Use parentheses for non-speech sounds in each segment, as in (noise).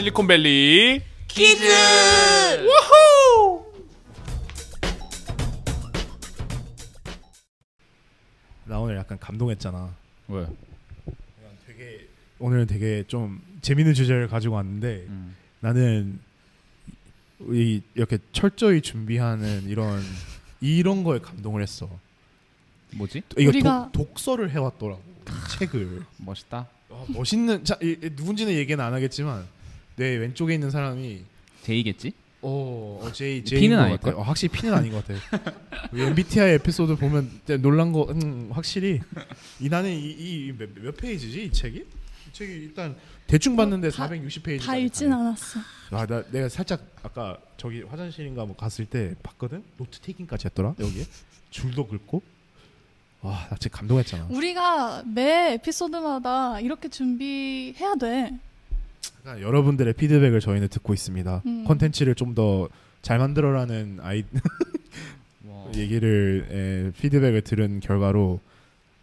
실리콘밸리 퀴즈! 우후! 나 오늘 약간 감동했잖아. 왜? 되게 오늘은 되게 좀 재밌는 주제를 가지고 왔는데 음. 나는 이 이렇게 철저히 준비하는 이런 이런 거에 감동을 했어. 뭐지? 이거 우리가- 독, 독서를 해왔더라고 이 책을. 멋있다. 와, 멋있는 자 이, 이 누군지는 얘기는 안 하겠지만 내 왼쪽에 있는 사람이 J겠지? 어, 어 J 것 아닐걸? 같아. 어, 확실히 P는 아닌 것 같아. MBTI 에피소드 보면 놀란 거, 음, 확실히 이 나는 이몇 몇 페이지지 이 책이? 이 책이 일단 대충 봤는데 어, 다- 460페이지. 다 읽진 않았어. 아, 나 내가 살짝 아까 저기 화장실인가 뭐 갔을 때 봤거든. note taking까지 했더라 여기에 줄도 긁고. 와, 나 진짜 감동했잖아. 우리가 매 에피소드마다 이렇게 준비해야 돼. 여러분들의 피드백을 저희는 듣고 있습니다. 음. 콘텐츠를 좀더 잘 만들어라는 아이 (laughs) 와. 얘기를 에, 피드백을 들은 결과로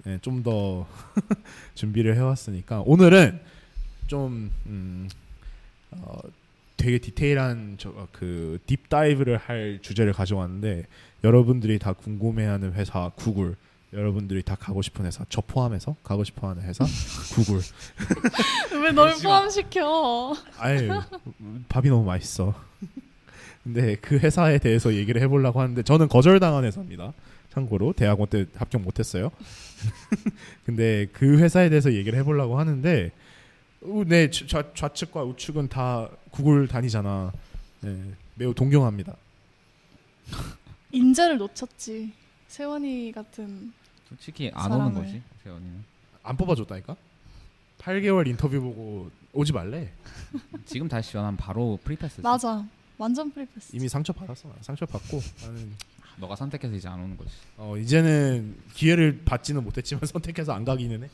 예, 좀더 (laughs) 준비를 해왔으니까 오늘은 좀 음, 어, 되게 디테일한 저, 그 딥다이브를 할 주제를 가져왔는데 여러분들이 다 궁금해하는 회사 구글 여러분들이 다 가고 싶은 회사 저 포함해서 가고 싶어하는 회사 (laughs) 구글 왜 널. 포함시켜? 아유 밥이 너무 맛있어 근데 그 회사에 대해서 얘기를 해보려고 하는데 저는 거절당한 회사입니다 참고로 대학원 때 합격 못했어요 (laughs) 근데 그 회사에 대해서 얘기를 해보려고 하는데 어, 내 좌, 좌측과 우측은 다 구글 다니잖아 네, 매우 동경합니다 인재를 놓쳤지. 세원이 같은 솔직히 안 오는 사람을. 거지. 세원이는. 안 뽑아줬다니까 8개월 인터뷰 보고 오지 말래 (laughs) 지금 다시 지원하면 바로 free pass. 맞아. 완전 free pass. 이미 상처 받았어 나. 상처 받고 나는 너가 선택해서 이제 안 오는 거지. 어, 이제는 기회를 받지는 못했지만 (laughs) 선택해서 안 가기는 해.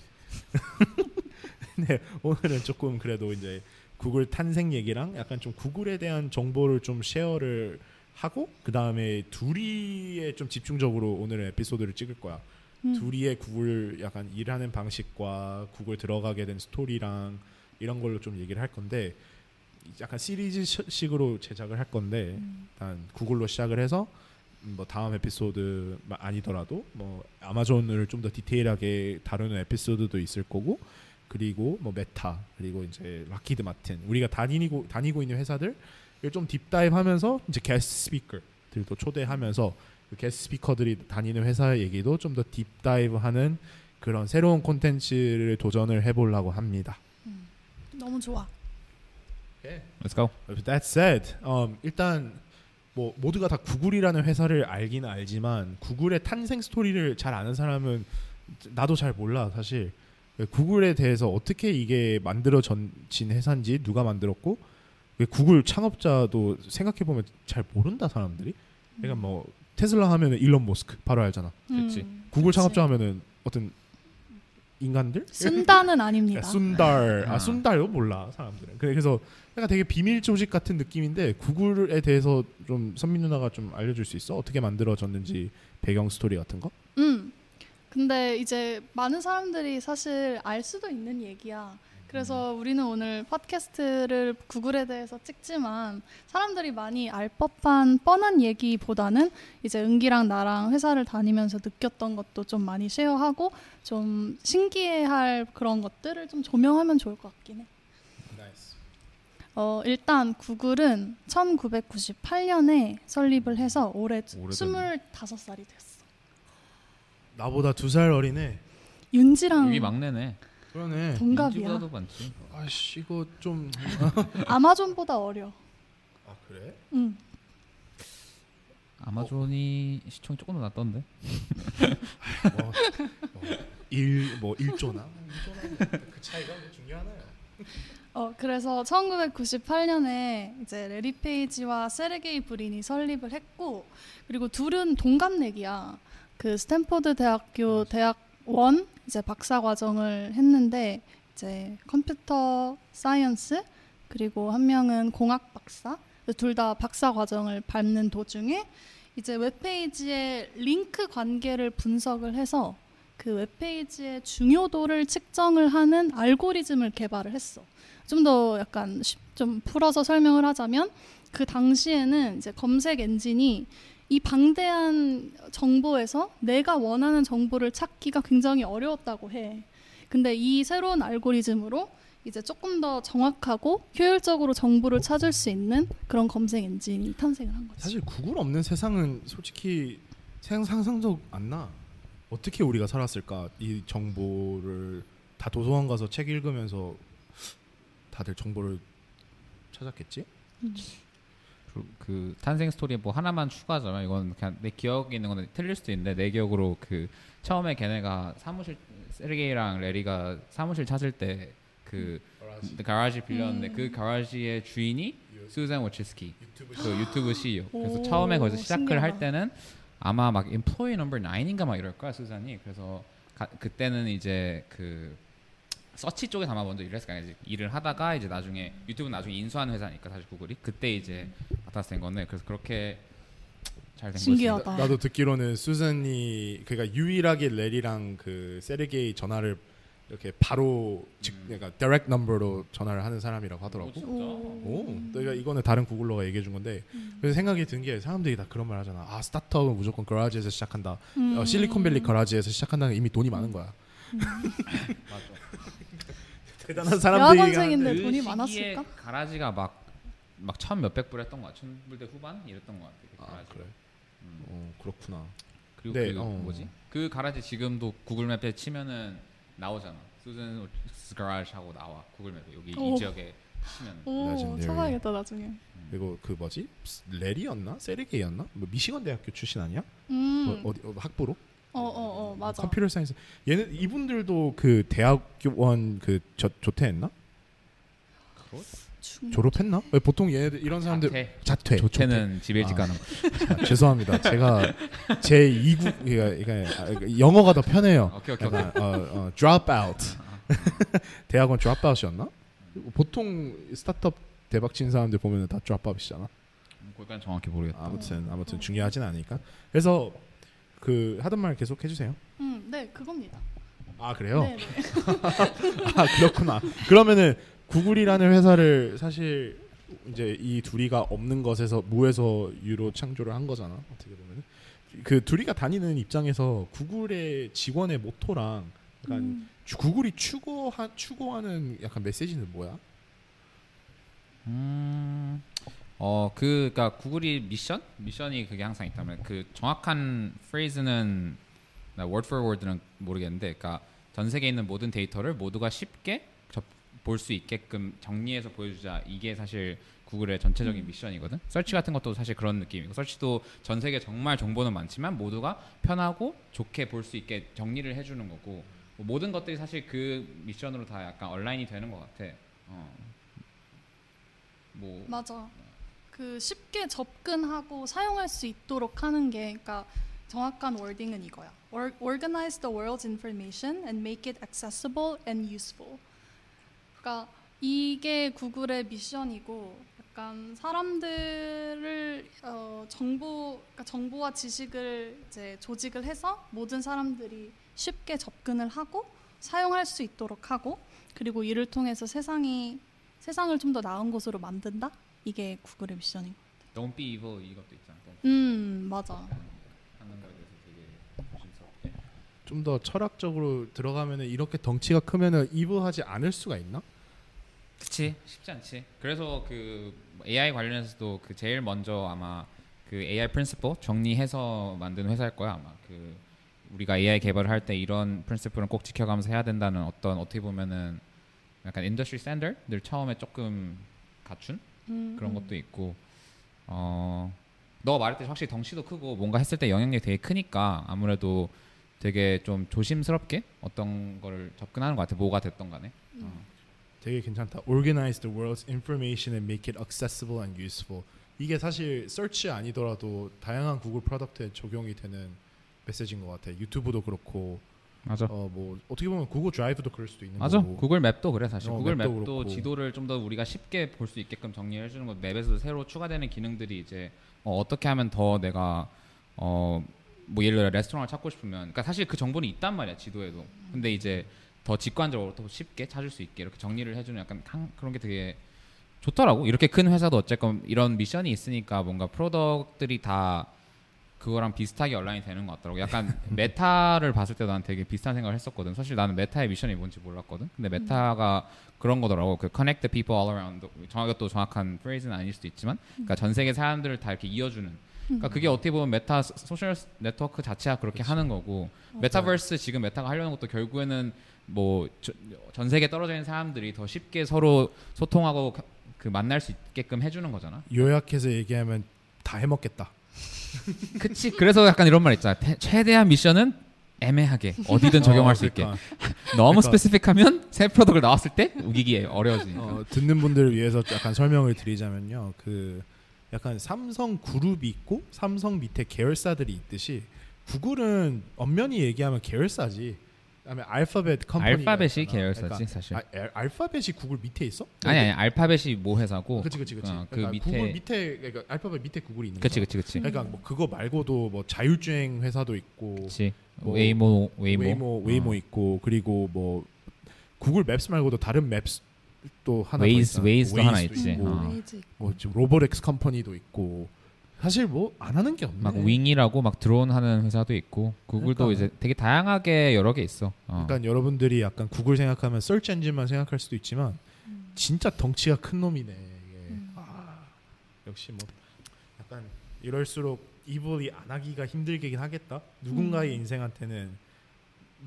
(laughs) 네, 오늘은 조금 그래도 이제 구글 탄생 얘기랑 약간 좀 구글에 대한 정보를 좀 쉐어를 하고 그 다음에 둘이의 좀 집중적으로 오늘의 에피소드를 찍을 거야. 음. 둘이의 구글 약간 일하는 방식과 구글 들어가게 된 스토리랑 이런 걸로 좀 얘기를 할 건데 약간 시리즈식으로 제작을 할 건데 음. 일단 구글로 시작을 해서 음, 뭐 다음 에피소드 마- 아니더라도 뭐 아마존을 좀 더 디테일하게 다루는 에피소드도 있을 거고 그리고 뭐 메타 그리고 이제 락히드 마틴 우리가 다니고 다니고 있는 회사들 좀 deep dive하면서 이제 guest speaker들도 초대하면서 그 guest speaker들이 다니는 회사 얘기도 좀 더 deep dive하는 그런 새로운 콘텐츠를 도전을 해보려고 합니다. 너무 좋아. Let's go. That said, um, 일단 뭐 모두가 다 구글이라는 회사를 알기는 알지만 구글의 탄생 스토리를 잘 아는 사람은 나도 잘 몰라 사실. 구글에 대해서 어떻게 이게 만들어진 회사인지 누가 만들었고 구글 창업자도 생각해 보면 잘 모른다 사람들이. 그러니까 뭐 테슬라 하면은 일론 머스크 바로 알잖아. 그치. 음, 구글 그치. 창업자 하면은 어떤 인간들? 순다는 아닙니다. 야, 순달 아 아. 순달도 몰라 사람들은 그래- 그래서 약간 되게 비밀 조직 같은 느낌인데 구글에 대해서 좀 선민 누나가 좀 알려 줄 수 있어 어떻게 만들어졌는지 배경 스토리 같은 거 음. 근데 이제 많은 사람들이 사실 알 수도 있는 얘기야. 그래서 우리는 오늘 팟캐스트를 구글에 대해서 찍지만 사람들이 많이 알 법한 뻔한 얘기보다는 이제 은기랑 나랑 회사를 다니면서 느꼈던 것도 좀 많이 쉐어하고 좀 신기해할 그런 것들을 좀 조명하면 좋을 것 같긴 해. 어, 일단 구글은 1998년에 설립을 해서 올해 오래됐네. 25살이 됐어. 나보다 두 살 어리네 윤지랑 여기 막내네. 그러네 동갑이야. 인지보다도 많지. 아씨 이거 좀 (laughs) 아마존보다 어려. 아 그래 응. 아마존이 시총이 조금 더 낮던데. 뭐일뭐 1조나 1조나 그 차이가 뭐 중요하나요 어 그래서 1998년에 이제 래리 페이지와 세르게이 브린이 설립을 했고 그리고 둘은 동갑내기야. 그 스탠포드 대학교 대학원 이제 박사 과정을 했는데 이제 computer science 그리고 한 명은 공학 박사 둘 다 박사 과정을 밟는 도중에 이제 웹페이지의 링크 관계를 분석을 해서 그 웹페이지의 중요도를 측정을 하는 알고리즘을 개발을 했어. 좀 더 약간 쉽- 좀 풀어서 설명을 하자면 그 당시에는 이제 검색 엔진이 이 방대한 정보에서 내가 원하는 정보를 찾기가 굉장히 어려웠다고 해. 근데 이 새로운 알고리즘으로 이제 조금 더 정확하고 효율적으로 정보를 찾을 수 있는 그런 검색 엔진이 탄생을 한 거지. 사실 구글 없는 세상은 솔직히 생- 상상도 안 나. 어떻게 우리가 살았을까? 이 정보를 다 도서관 가서 책 읽으면서 다들 정보를 찾았겠지? 그, 그 탄생 스토리에 뭐 하나만 추가하자면 이건 그냥 내 기억에 있는 건데 틀릴 수도 있는데 내 기억으로 그 처음에 걔네가 사무실 세르게이랑 레리가 사무실 찾을 때 그 가라지. 빌렸는데 음. 그 가라지의 주인이 수잔 워치스키 그 유튜브 CEO 그래서 오, 처음에 거기서 시작을 할 신기하다. 때는 아마 막 employee number 9인가 막 이럴 거야 수잔이. 그래서 가, 그때는 이제 그 서치 쪽에 아마 먼저 일을 했을까 이제 일을 하다가 이제 나중에 유튜브 나중에 인수하는 회사니까 사실 구글이. 그때 이제 된 건데 그래서 그렇게 잘된 거지. 신기하다. 나도 듣기로는 수잔이 그러니까 유일하게 레리랑 그 세르게이 전화를 이렇게 바로 즉 그러니까 direct number로 전화를 하는 사람이라고 하더라고. 오? 오, 그러니까 이거는 다른 구글러가 얘기해 준 건데 그래서 생각이 든 게 사람들이 다 그런 말 하잖아. 아 스타트업은 무조건 거라지에서 시작한다. 음. 어, 실리콘밸리 거라지에서 시작한다는 이미 돈이 많은 거야. (laughs) 맞아. (laughs) 대단한 사람들이 여학원생인데 그 돈이 시기에 많았을까? 가라지가 막 막 천 몇백 불 했던 거야. 천불대 후반 이랬던 거 같아. 그 아. 그래. 음. 어 그렇구나. 그리고 네, 그 어. 뭐지? 그 가라지 지금도 구글 맵에 치면은 나오잖아. 수즌 가라지 하고 나와 구글 맵에 여기 오. 이 지역에 치면. 오. 찾아야겠다 나중에. 그리고 그 뭐지? 레리였나? 세르게이였나? 뭐 미시건 대학교 출신 아니야? 음. 뭐 어디 어, 학부로? 어어 어, 맞아. computer science. 얘는 이분들도 그 대학원 그 저, 조퇴했나? 중- 졸업했나? 왜 보통 얘네들 이런 사람들 자퇴. 자퇴. 조퇴는 집에 일찍 아. 가는 거. 조퇴. 죄송합니다. 제가 제 2국 그러니까, 영어가 더 편해요. 오케이 오케이 오케이. 약간 어, 어, drop out. (laughs) 대학원 drop out이었나? 보통 스타트업 대박 친 사람들 보면은 다 drop out이잖아. 음, 그건 정확히 모르겠다. 아무튼 아무튼 중요하진 않으니까. 그래서 그 하던 말 계속 해주세요. 음, 네 그겁니다. 아 그래요? 네, 네. (laughs) 아 그렇구나. 그러면은 구글이라는 회사를 사실 이제 이 둘이가 없는 것에서 무에서 유로 창조를 한 거잖아. 어떻게 보면은 그 둘이가 다니는 입장에서 구글의 직원의 모토랑 약간 음, 주- 구글이 추구하 추구하는 약간 메시지는 뭐야? 음. 어, 그, 그니까 구글이 미션? 미션이 그게 항상 있다면 그 정확한 프레이즈는 나 word for word는 모르겠는데, 그니까 전 세계에 있는 모든 데이터를 모두가 쉽게 볼 수 있게끔 정리해서 보여주자. 이게 사실 구글의 전체적인 미션이거든. 설치 같은 것도 사실 그런 느낌이고, 설치도 전 세계 정말 정보는 많지만 모두가 편하고 좋게 볼 수 있게 정리를 해주는 거고, 뭐 모든 것들이 사실 그 미션으로 다 약간 얼라인이 되는 것 같아. 어. 뭐 맞아. 그 쉽게 접근하고 사용할 수 있도록 하는 게 그러니까 정확한 워딩은 이거야. Or, organize the world's information and make it accessible and useful. 그러니까 이게 구글의 미션이고 약간 사람들을 어, 정보 그러니까 정보와 지식을 이제 조직을 해서 모든 사람들이 쉽게 접근을 하고 사용할 수 있도록 하고 그리고 이를 통해서 세상이 세상을 좀 더 나은 곳으로 만든다. 이게 구글의 미션인 거. Don't be evil 이것도 있잖아. 음 맞아. 하는 거에 대해서 되게 조심스럽게. 좀더 철학적으로 들어가면은 이렇게 덩치가 크면은 이브하지 않을 수가 있나? 그치 쉽지 않지. 그래서 그 AI 관련해서도 그 제일 먼저 아마 그 AI 프린시플 정리해서 만든 회사일 거야 아마 그 우리가 AI 개발을 할 때 이런 principle은 꼭 지켜가면서 해야 된다는 어떤 어떻게 보면은 약간 industry standard를 처음에 조금 갖춘 음, 그런 음. 것도 있고 어. 너 말했듯이 확실히 덩치도 크고 뭔가 했을 때 영향력이 되게 크니까 아무래도 되게 좀 조심스럽게 어떤 거를 접근하는 것 같아 뭐가 됐던 간에 어. 되게 괜찮다. Organize the world's information and make it accessible and useful. 이게 사실 search 아니더라도 다양한 구글 product에 적용이 되는 메시지인 것 같아. 유튜브도 그렇고, 맞아 어 뭐 어떻게 보면 구글 드라이브도 그럴 수도 있는 맞아 거고. 구글 맵도 그래 사실 어, 구글 맵도 맵도. 지도를 좀 더 우리가 쉽게 볼 수 있게끔 정리해 주는 거 맵에서도 새로 추가되는 기능들이 이제 어, 어떻게 하면 더 내가 어 뭐 예를 들어 레스토랑을 찾고 싶으면 그러니까 사실 그 정보는 있단 말이야 지도에도 근데 이제 더 직관적으로 더 쉽게 찾을 수 있게 이렇게 정리를 해주는 약간 한- 그런 게 되게 좋더라고. 이렇게 큰 회사도 어쨌건 이런 미션이 있으니까 뭔가 product들이 다 그거랑 비슷하게 align이 되는 것 같더라고. 약간 (laughs) 메타를 봤을 때도 난 되게 비슷한 생각을 했었거든. 사실 나는 메타의 미션이 뭔지 몰랐거든. 근데 메타가 그런 거더라고. 그 connect the people all around. 정확하게 또 정확한 phrase는 아닐 수도 있지만 그러니까 전 세계 사람들을 다 이렇게 이어주는. 그러니까 그게 어떻게 보면 메타 소- 소셜 네트워크 자체가 그렇게 하는 거고 메타버스 지금 메타가 하려는 것도 결국에는 뭐 전 세계 떨어져 있는 사람들이 더 쉽게 서로 소통하고 가- 그 만날 수 있게끔 해주는 거잖아. 요약해서 얘기하면 다 해먹겠다. (laughs) 그치. 그래서 약간 이런 말 있잖아. 태- 최대한 미션은 애매하게 어디든 (laughs) 적용할 수 있게. 그러니까, (laughs) 너무 그러니까- specific하면 새 product를 나왔을 때 우기기 어려워지니까. 어, 듣는 분들을 위해서 약간 설명을 드리자면요. 그 약간 삼성 그룹이 있고 삼성 밑에 계열사들이 있듯이 구글은 엄연히 얘기하면 계열사지. 그다음에 알파벳 컴퍼니 알파벳이 계열사지 사실. 아, 알- 알파벳이 구글 밑에 있어? 아니 아니 알파벳이 모 회사고. 그치 그치 그치. 어, 그 그러니까 밑에. 구글 밑에 그러니까 알파벳 밑에 구글이 있는 그치 거잖아. 그치 그치. 그러니까 뭐 그거 말고도 뭐 자율주행 회사도 있고 그치. 뭐 웨이모 웨이모. 웨이모 웨이모 어. 있고 그리고 뭐 구글 맵스 말고도 다른 maps 또 하나 웨이즈. 웨이즈도 하나 있지. 어. 뭐 지금 robotics company도 있고 사실 뭐 안 하는 게 없네. 막 윙이라고 막 드론 하는 회사도 있고 구글도 그러니까. 이제 되게 다양하게 여러 개 있어. 어. 그러니까 여러분들이 약간 구글 생각하면 search engine만 생각할 수도 있지만 진짜 덩치가 큰 놈이네. 이게. 음. 아, 역시 뭐 약간 이럴수록 evil이 안 하기가 힘들긴 하겠다. 누군가의 음. 인생한테는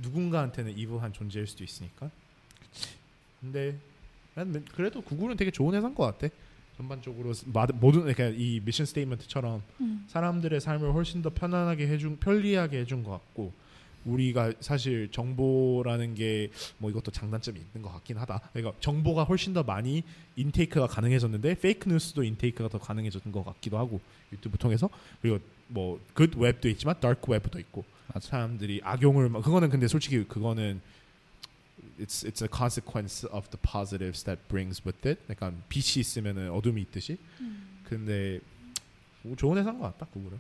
누군가한테는 evil한 존재일 수도 있으니까. 근데 난 그래도 구글은 되게 좋은 회사인 것 같아. 전반적으로 마- 모든 그러니까 이 mission statement처럼 음. 사람들의 삶을 훨씬 더 편안하게 해준 편리하게 해준 것 같고 우리가 사실 정보라는 게 뭐 이것도 장단점이 있는 것 같긴 하다. 그러니까 정보가 훨씬 더 많이 intake가 가능해졌는데 fake news도 intake가 더 가능해졌던 것 같기도 하고 유튜브 통해서 그리고 뭐 good web도 있지만 dark web도 있고 맞아. 사람들이 악용을 막 그거는 근데 솔직히 그거는 it's it's a consequence of the positives that brings with it. 약간 빛이 있으면은 어둠이 있듯이. 근데 뭐 좋은 회사인 것 같다 구글은.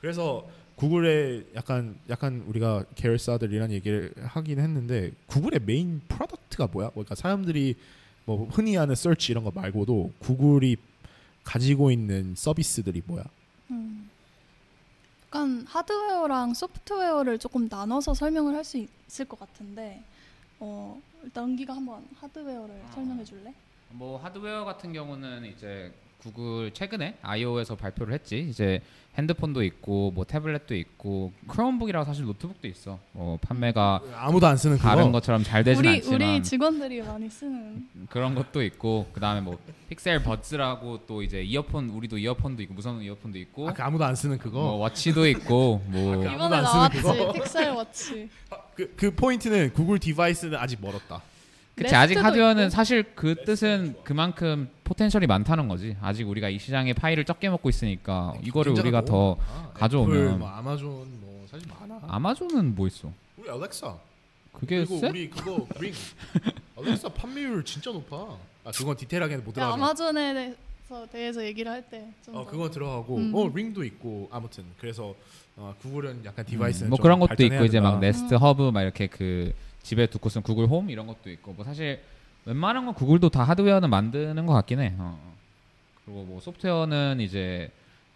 그래서 구글의 약간 약간 우리가 계열사들이란 얘기를 하긴 했는데 구글의 main product가 뭐야? 그러니까 사람들이 뭐 흔히 하는 서치 이런 거 말고도 구글이 가지고 있는 서비스들이 뭐야? 음. 약간 하드웨어랑 소프트웨어를 조금 나눠서 설명을 할 수 있을 것 같은데 어, 일단 은기가 한번 하드웨어를 아. 설명해 줄래? 뭐 하드웨어 같은 경우는 이제 구글 최근에 I/O에서 발표를 했지. 이제 핸드폰도 있고 뭐 태블릿도 있고 크롬북이라고 사실 노트북도 있어. 뭐 판매가 아무도 안 쓰는 그거. 다른 것처럼 잘 되진 우리 않지만 우리 직원들이 많이 쓰는 그런 것도 있고 그다음에 뭐 픽셀 버즈라고 또 이제 이어폰 우리도 이어폰도 있고 무선 이어폰도 있고 아, 그 아무도 안 쓰는 그거. 뭐 워치도 있고 뭐 아무도 이번에 안 쓰는 나왔지 그거? 픽셀 워치. 그, 그 포인트는 구글 디바이스는 아직 멀었다. 그치 아직 하드웨어는 있고. 사실 그 뜻은 그만큼 potential이 많다는 거지. 아직 우리가 이 시장의 파이를 적게 먹고 있으니까 이거를 경쟁자가 우리가 더 많아. 가져오면. 애플, 뭐 아마존 뭐 사실 많아. 아마존은 뭐 있어? 우리 알렉사. 그게 그리고 세? 우리 그거 링. (laughs) 알렉사 판매율 진짜 높아. 아 그건 디테일하게 못 야, 들어가. 아마존에 대해서, 대해서 얘기를 할 때좀 어 그건 들어가고 음. 어 링도 있고 아무튼 그래서 어, 구글은 약간 디바이스는 뭐좀 그런 것도 있고 이제 막 된다. 네스트 허브 막 이렇게 그 집에 두고 쓴 구글 홈 이런 것도 있고 뭐 사실 웬만한 건 구글도 다 하드웨어는 만드는 것 같긴 해. 어. 어. 그리고 뭐 소프트웨어는 이제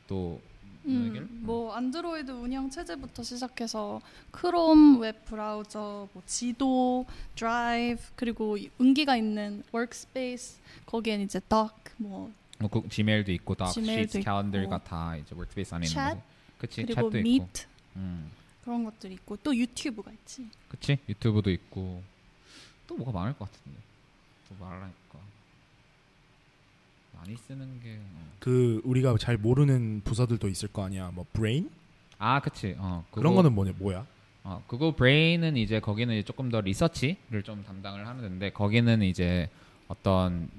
또 음, 얘기를? 뭐 안드로이드 운영 체제부터 시작해서 크롬 웹 브라우저, 뭐 지도, 드라이브 그리고 이 은기가 있는 워크스페이스 거기엔 이제 Doc, 뭐 뭐 그, 지메일도 있고 다 지메일도 시트. 캘린더가 다 이제 워크스페이스 안에 있는 챗? 거지. 그치 그리고 챗도 있고. 미트 음. 그런 것들이 있고 또 유튜브가 있지. 그치 유튜브도 있고 또 뭐가 많을 것 같은데 또 말하니까 많이 쓰는 게 어. 그 우리가 잘 모르는 부서들도 있을 거 아니야. 뭐 브레인 아 그치 어 그런 그거- 거는 뭐냐 뭐야? 어, 그거 브레인은 이제 거기는 이제 조금 더 research를 좀 담당을 하는데 거기는 이제 어떤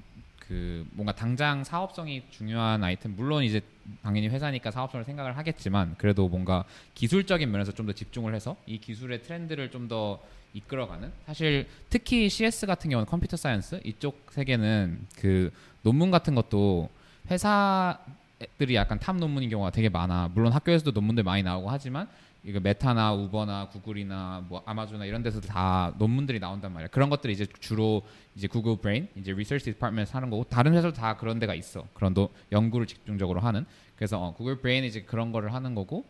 그 뭔가 당장 사업성이 중요한 아이템 물론 이제 당연히 회사니까 사업성을 생각을 하겠지만 그래도 뭔가 기술적인 면에서 좀 더 집중을 해서 이 기술의 트렌드를 좀 더 이끌어가는 사실 특히 CS 같은 경우는 computer science 이쪽 세계는 그 논문 같은 것도 회사 것들이 약간 top 논문인 경우가 되게 많아. 물론 학교에서도 논문들 많이 나오고 하지만 이거 메타나 우버나 구글이나 뭐 아마존이나 이런 데서도 다 논문들이 나온단 말이야. 그런 것들이 이제 주로 이제 구글 브레인 이제 research department 하는 거고 다른 회사도 다 그런 데가 있어. 그런 도 연구를 집중적으로 하는. 그래서 어, 구글 브레인 이제 그런 거를 하는 거고.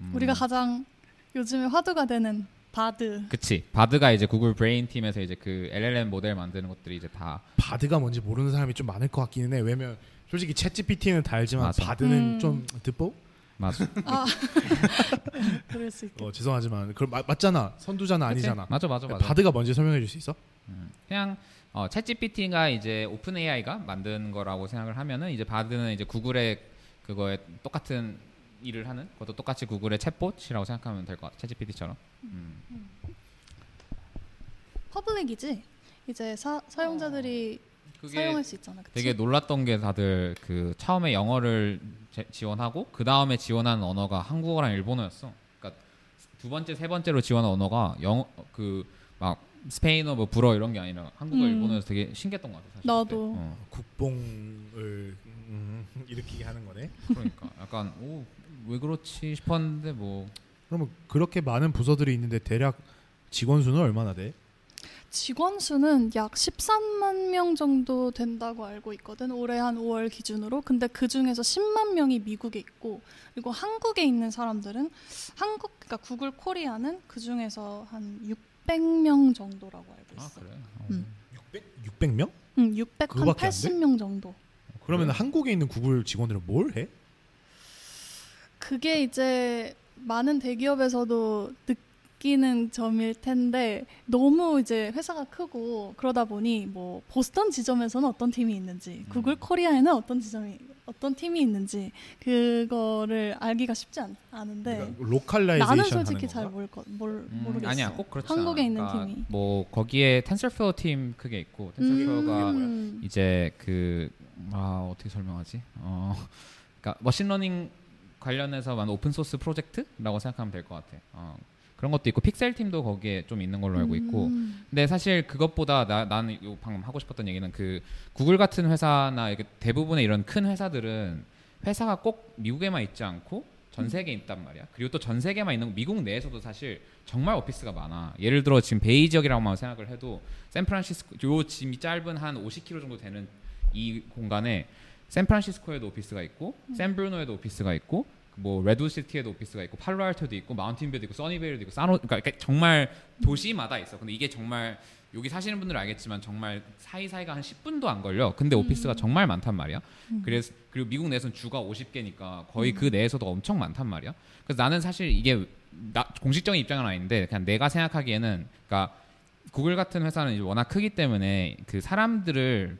음, 우리가 가장 요즘에 화두가 되는 바드. 그치 바드가 이제 구글 브레인 팀에서 이제 그 LLM 모델 만드는 것들이 이제 다 바드가 뭔지 모르는 사람이 좀 많을 것 같기는 해. 왜냐면 솔직히 ChatGPT는 다 알지만 맞아. 바드는 음. 좀 듣보? 맞아. 아 (laughs) 그럴 수 있겠. 어, 죄송하지만 그럼 맞, 맞잖아. 선두자는 그치? 아니잖아. 맞아 맞아 맞아. 바드가 뭔지 설명해 줄 수 있어? 그냥 어, ChatGPT가 이제 OpenAI가 만든 거라고 생각을 하면은 이제 바드는 이제 구글의 그거에 똑같은 일을 하는 그것도 똑같이 구글의 챗봇이라고 생각하면 될 것 같아. ChatGPT처럼. 음. public이지. 이제 사, 사용자들이 그게 사용할 수 있잖아. 그치? 되게 놀랐던 게 다들 그 처음에 영어를 제- 지원하고 그 다음에 지원하는 언어가 한국어랑 일본어였어. 그러니까 두 번째 세 번째로 지원한 언어가 영어 그 막 스페인어 뭐 불어 이런 게 아니라 한국어 음. 일본어에서 되게 신기했던 것 같아. 사실 나도. 어. 국뽕을 음, 일으키게 하는 거네. 그러니까 약간 오 왜 그렇지 싶었는데 뭐 그러면 그렇게 많은 부서들이 있는데 대략 직원 수는 얼마나 돼? 직원 수는 약 13만 명 정도 된다고 알고 있거든. 올해 한 5월 기준으로. 근데 그 중에서 10만 명이 미국에 있고, 그리고 한국에 있는 사람들은 한국, 그러니까 구글 코리아는 그 중에서 한 600명 정도라고 알고 아 있어. 그래. 어. 음. 600 600명? 응, 600, 한 그거밖에 안 돼? 80명 정도. 그러면 그래? 한국에 있는 구글 직원들은 뭘 해? 그게 이제 많은 대기업에서도 느 끼는 점일 텐데 너무 이제 회사가 크고 그러다 보니 뭐 보스턴 지점에서는 어떤 팀이 있는지 구글 코리아에는 어떤 지점이 어떤 팀이 있는지 그거를 알기가 쉽지 않, 않은데 그러니까 로컬라이제이션 나는 솔직히 잘? 모를 거, 몰, 음, 모르겠어. 아니야 꼭 그렇지 한국에 않아. 있는 그러니까 팀이. 뭐 거기에 텐sorflow 팀 크게 있고 텐sorflow가 음. 이제 그 아 어떻게 설명하지? 어 그러니까 machine learning 관련해서 만 open source 프로젝트라고 생각하면 될 것 같아. 어, 그런 것도 있고 픽셀 팀도 거기에 좀 있는 걸로 알고 있고 음. 근데 사실 그것보다 나, 나는 요 방금 하고 싶었던 얘기는 그 구글 같은 회사나 이렇게 대부분의 이런 큰 회사들은 회사가 꼭 미국에만 있지 않고 전 세계에 있단 말이야. 그리고 또 전 세계만 있는 거, 미국 내에서도 사실 정말 오피스가 많아. 예를 들어 지금 베이 지역이라고만 생각을 해도 샌프란시스코 요 길이 짧은 한 50km 정도 되는 이 공간에 샌프란시스코에도 오피스가 있고 샌브루노에도 오피스가 있고 뭐 레드우드시티에도 오피스가 있고 팔로알토도 있고 마운틴뷰도 있고 써니베일도 있고 산호세 그러니까 정말 도시마다 있어. 근데 이게 정말 여기 사시는 분들은 알겠지만 정말 사이사이가 한 10분도 안 걸려. 근데 오피스가 정말 많단 말이야. 그래서 그리고 미국 내에서는 주가 50개니까 거의 그 내에서도 엄청 많단 말이야. 그래서 나는 사실 이게 나, 공식적인 입장은 아닌데 그냥 내가 생각하기에는 그러니까 구글 같은 회사는 이제 워낙 크기 때문에 그 사람들을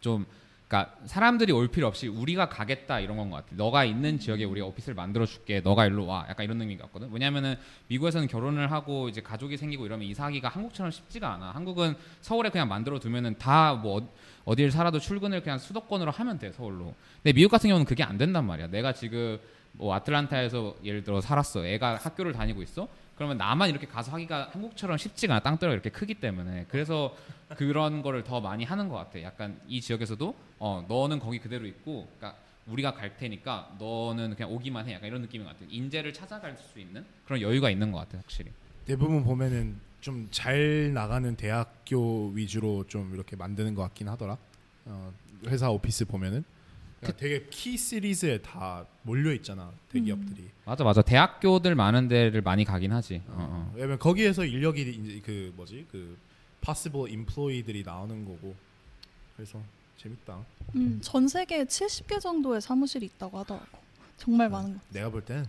좀 그러니까 사람들이 올 필요 없이 우리가 가겠다 이런 건 것 같아. 너가 있는 지역에 우리가 오피스를 만들어 줄게. 너가 일로 와. 약간 이런 느낌 같거든. 왜냐면은 미국에서는 결혼을 하고 이제 가족이 생기고 이러면 이사하기가 한국처럼 쉽지가 않아. 한국은 서울에 그냥 만들어 두면은 다 뭐 어딜 살아도 출근을 그냥 수도권으로 하면 돼 서울로. 근데 미국 같은 경우는 그게 안 된단 말이야. 내가 지금 뭐 아틀란타에서 예를 들어 살았어. 애가 학교를 다니고 있어. 그러면 나만 이렇게 가서 하기가 한국처럼 쉽지가 않아. 땅덩이가 이렇게 크기 때문에. 그래서 그런 거를 더 많이 하는 것 같아. 약간 이 지역에서도 어 너는 거기 그대로 있고, 그러니까 우리가 갈 테니까 너는 그냥 오기만 해. 약간 이런 느낌인 것 같아. 인재를 찾아갈 수 있는 그런 여유가 있는 것 같아, 확실히. 대부분 보면은 좀 잘 나가는 대학교 위주로 좀 이렇게 만드는 것 같긴 하더라. 어, 회사 오피스 보면은 그러니까 되게 키 시리즈에 다 몰려 있잖아 대기업들이. 맞아, 맞아. 대학교들 많은 데를 많이 가긴 하지. 어, 어. 왜냐면 거기에서 인력이 이제 그 뭐지 그 possible employee들이 나오는 거고. 그래서 재밌다. 음, 전 세계에 70개 정도의 사무실이 있다고 하더라고. 정말 많은 거. 내가 볼 땐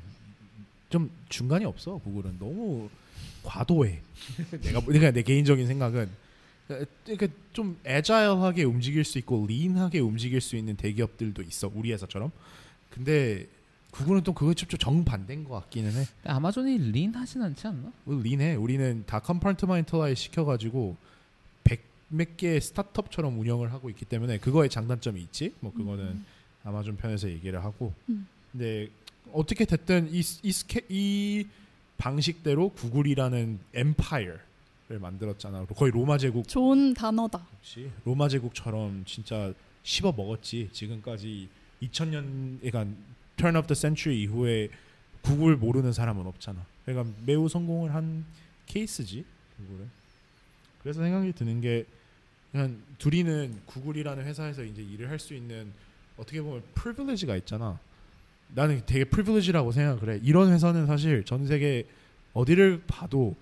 좀 중간이 없어 구글은 너무 과도해. (laughs) 내가 그러니까 내 개인적인 생각은 그러니까 좀 agile하게 움직일 수 있고 lean하게 움직일 수 있는 대기업들도 있어 우리 회사처럼. 근데 구글은 또 그거 좀 정반대인 것 같기는 해. 아마존이 lean 하진 않지 않나? 우리 lean해. 우리는 다 compartmentalize 시켜가지고 백몇 개의 스타트업처럼 운영을 하고 있기 때문에 그거에 장단점이 있지. 뭐 그거는 아마존 편에서 얘기를 하고. 음. 근데 어떻게 됐든 이, 이, 스케, 이 방식대로 구글이라는 엠파이어 를 만들었잖아. 거의 로마 제국 좋은 단어다. 그렇지. 로마 제국처럼 진짜 씹어 먹었지. 지금까지 2000년 그러니까 turn of the century 이후에 구글 모르는 사람은 없잖아. 그러니까 매우 성공을 한 케이스지 구글은. 그래서 생각이 드는 게 그냥 둘이는 구글이라는 회사에서 이제 일을 할 수 있는 어떻게 보면 프리빌리지가 있잖아. 나는 되게 privilege라고 생각을 해. 이런 회사는 사실 전 세계 어디를 봐도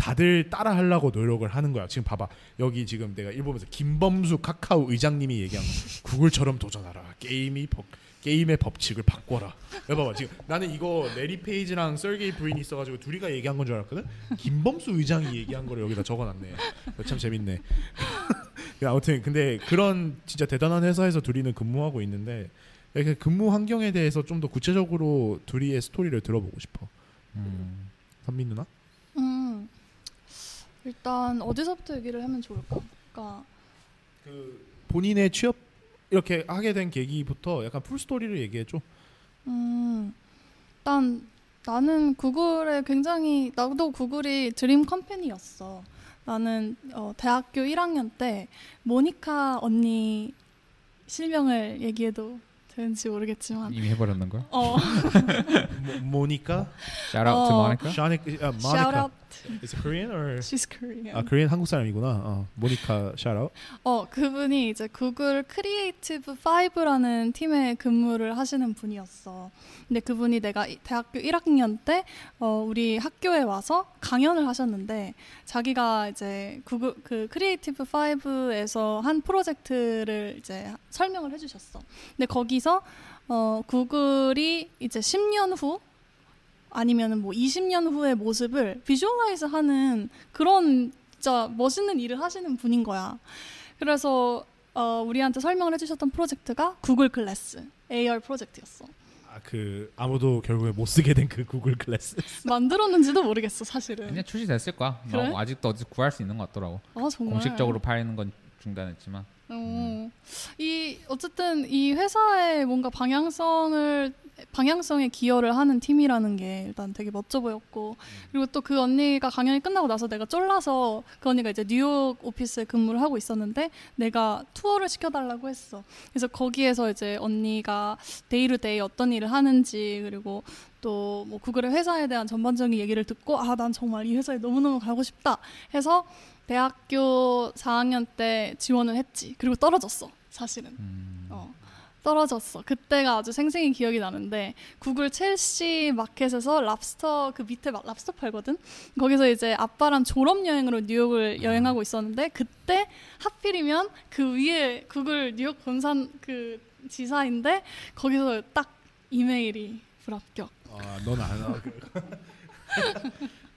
다들 따라 하려고 노력을 하는 거야. 지금 봐봐. 여기 지금 내가 일본에서 김범수 카카오 의장님이 얘기한 거. 구글처럼 도전하라. 게임이 법, 게임의 법칙을 바꿔라. 여봐봐 지금 나는 이거 래리 페이지랑 세르게이 브린이 있어가지고 둘이가 얘기한 건 줄 알았거든. 김범수 의장이 얘기한 거를 여기다 적어놨네. 참 재밌네. (laughs) 아무튼 근데 그런 진짜 대단한 회사에서 둘이는 근무하고 있는데 이렇게 근무 환경에 대해서 좀 더 구체적으로 둘이의 스토리를 들어보고 싶어. 음. 선민 누나? 음, 일단 어디서부터 얘기를 하면 좋을까? 그러니까 그 본인의 취업 이렇게 하게 된 계기부터 약간 full story를 얘기해 줘. 음, 일단 나는 구글에 굉장히 나도 구글이 dream company였어. 나는 어, 대학교 1학년 때 모니카 언니 실명을 얘기해도 되는지 모르겠지만 이미 해버렸는 걸? 어, (laughs) 모, 모니카? Shout out to 어. Monica. 샤닉 아, shout 모니카. out Is Korean or she's Korean. 아 코리안 한국 사람이구나. 어, 모니카 샤라웃. 어, 그분이 이제 구글 크리에이티브 5라는 팀에 근무를 하시는 분이었어. 근데 그분이 내가 이- 대학교 1학년 때 어, 우리 학교에 와서 강연을 하셨는데 자기가 이제 구글 그 크리에이티브 5에서 한 프로젝트를 이제 설명을 해 주셨어. 근데 거기서 어, 구글이 이제 10년 후 아니면은 뭐 20년 후의 모습을 visualize 하는 그런 진짜 멋있는 일을 하시는 분인 거야. 그래서 어, 우리한테 설명을 해주셨던 프로젝트가 구글 글래스 AR 프로젝트였어. 아그 아무도 결국에 못 쓰게 된 그 구글 글래스. (laughs) 만들었는지도 모르겠어 사실은. 그냥 출시됐을 거야. 그래? 뭐 아직도 어디 구할 수 있는 것 같더라고. 아 정말. 공식적으로 팔리는 건 중단했지만. 어, 이 어쨌든 이 회사의 뭔가 방향성을 방향성에 기여를 하는 팀이라는 게 일단 되게 멋져 보였고 그리고 또 그 언니가 강연이 끝나고 나서 내가 쫄라서 그 언니가 이제 뉴욕 오피스에 근무를 하고 있었는데 내가 투어를 시켜달라고 했어. 그래서 거기에서 이제 언니가 데이루데이 어떤 일을 하는지 그리고 또 뭐 구글의 회사에 대한 전반적인 얘기를 듣고 아 난 정말 이 회사에 너무너무 가고 싶다 해서 대학교 4학년 때 지원을 했지. 그리고 떨어졌어. 사실은. 음. 어. 떨어졌어. 그때가 아주 생생히 기억이 나는데 구글 첼시 마켓에서 랍스터 그 밑에 막 랍스터 팔거든. 거기서 이제 아빠랑 졸업 여행으로 뉴욕을 여행하고 있었는데 그때 하필이면 그 위에 구글 뉴욕 본사 그 지사인데 거기서 딱 이메일이 불합격. 아 넌 알아.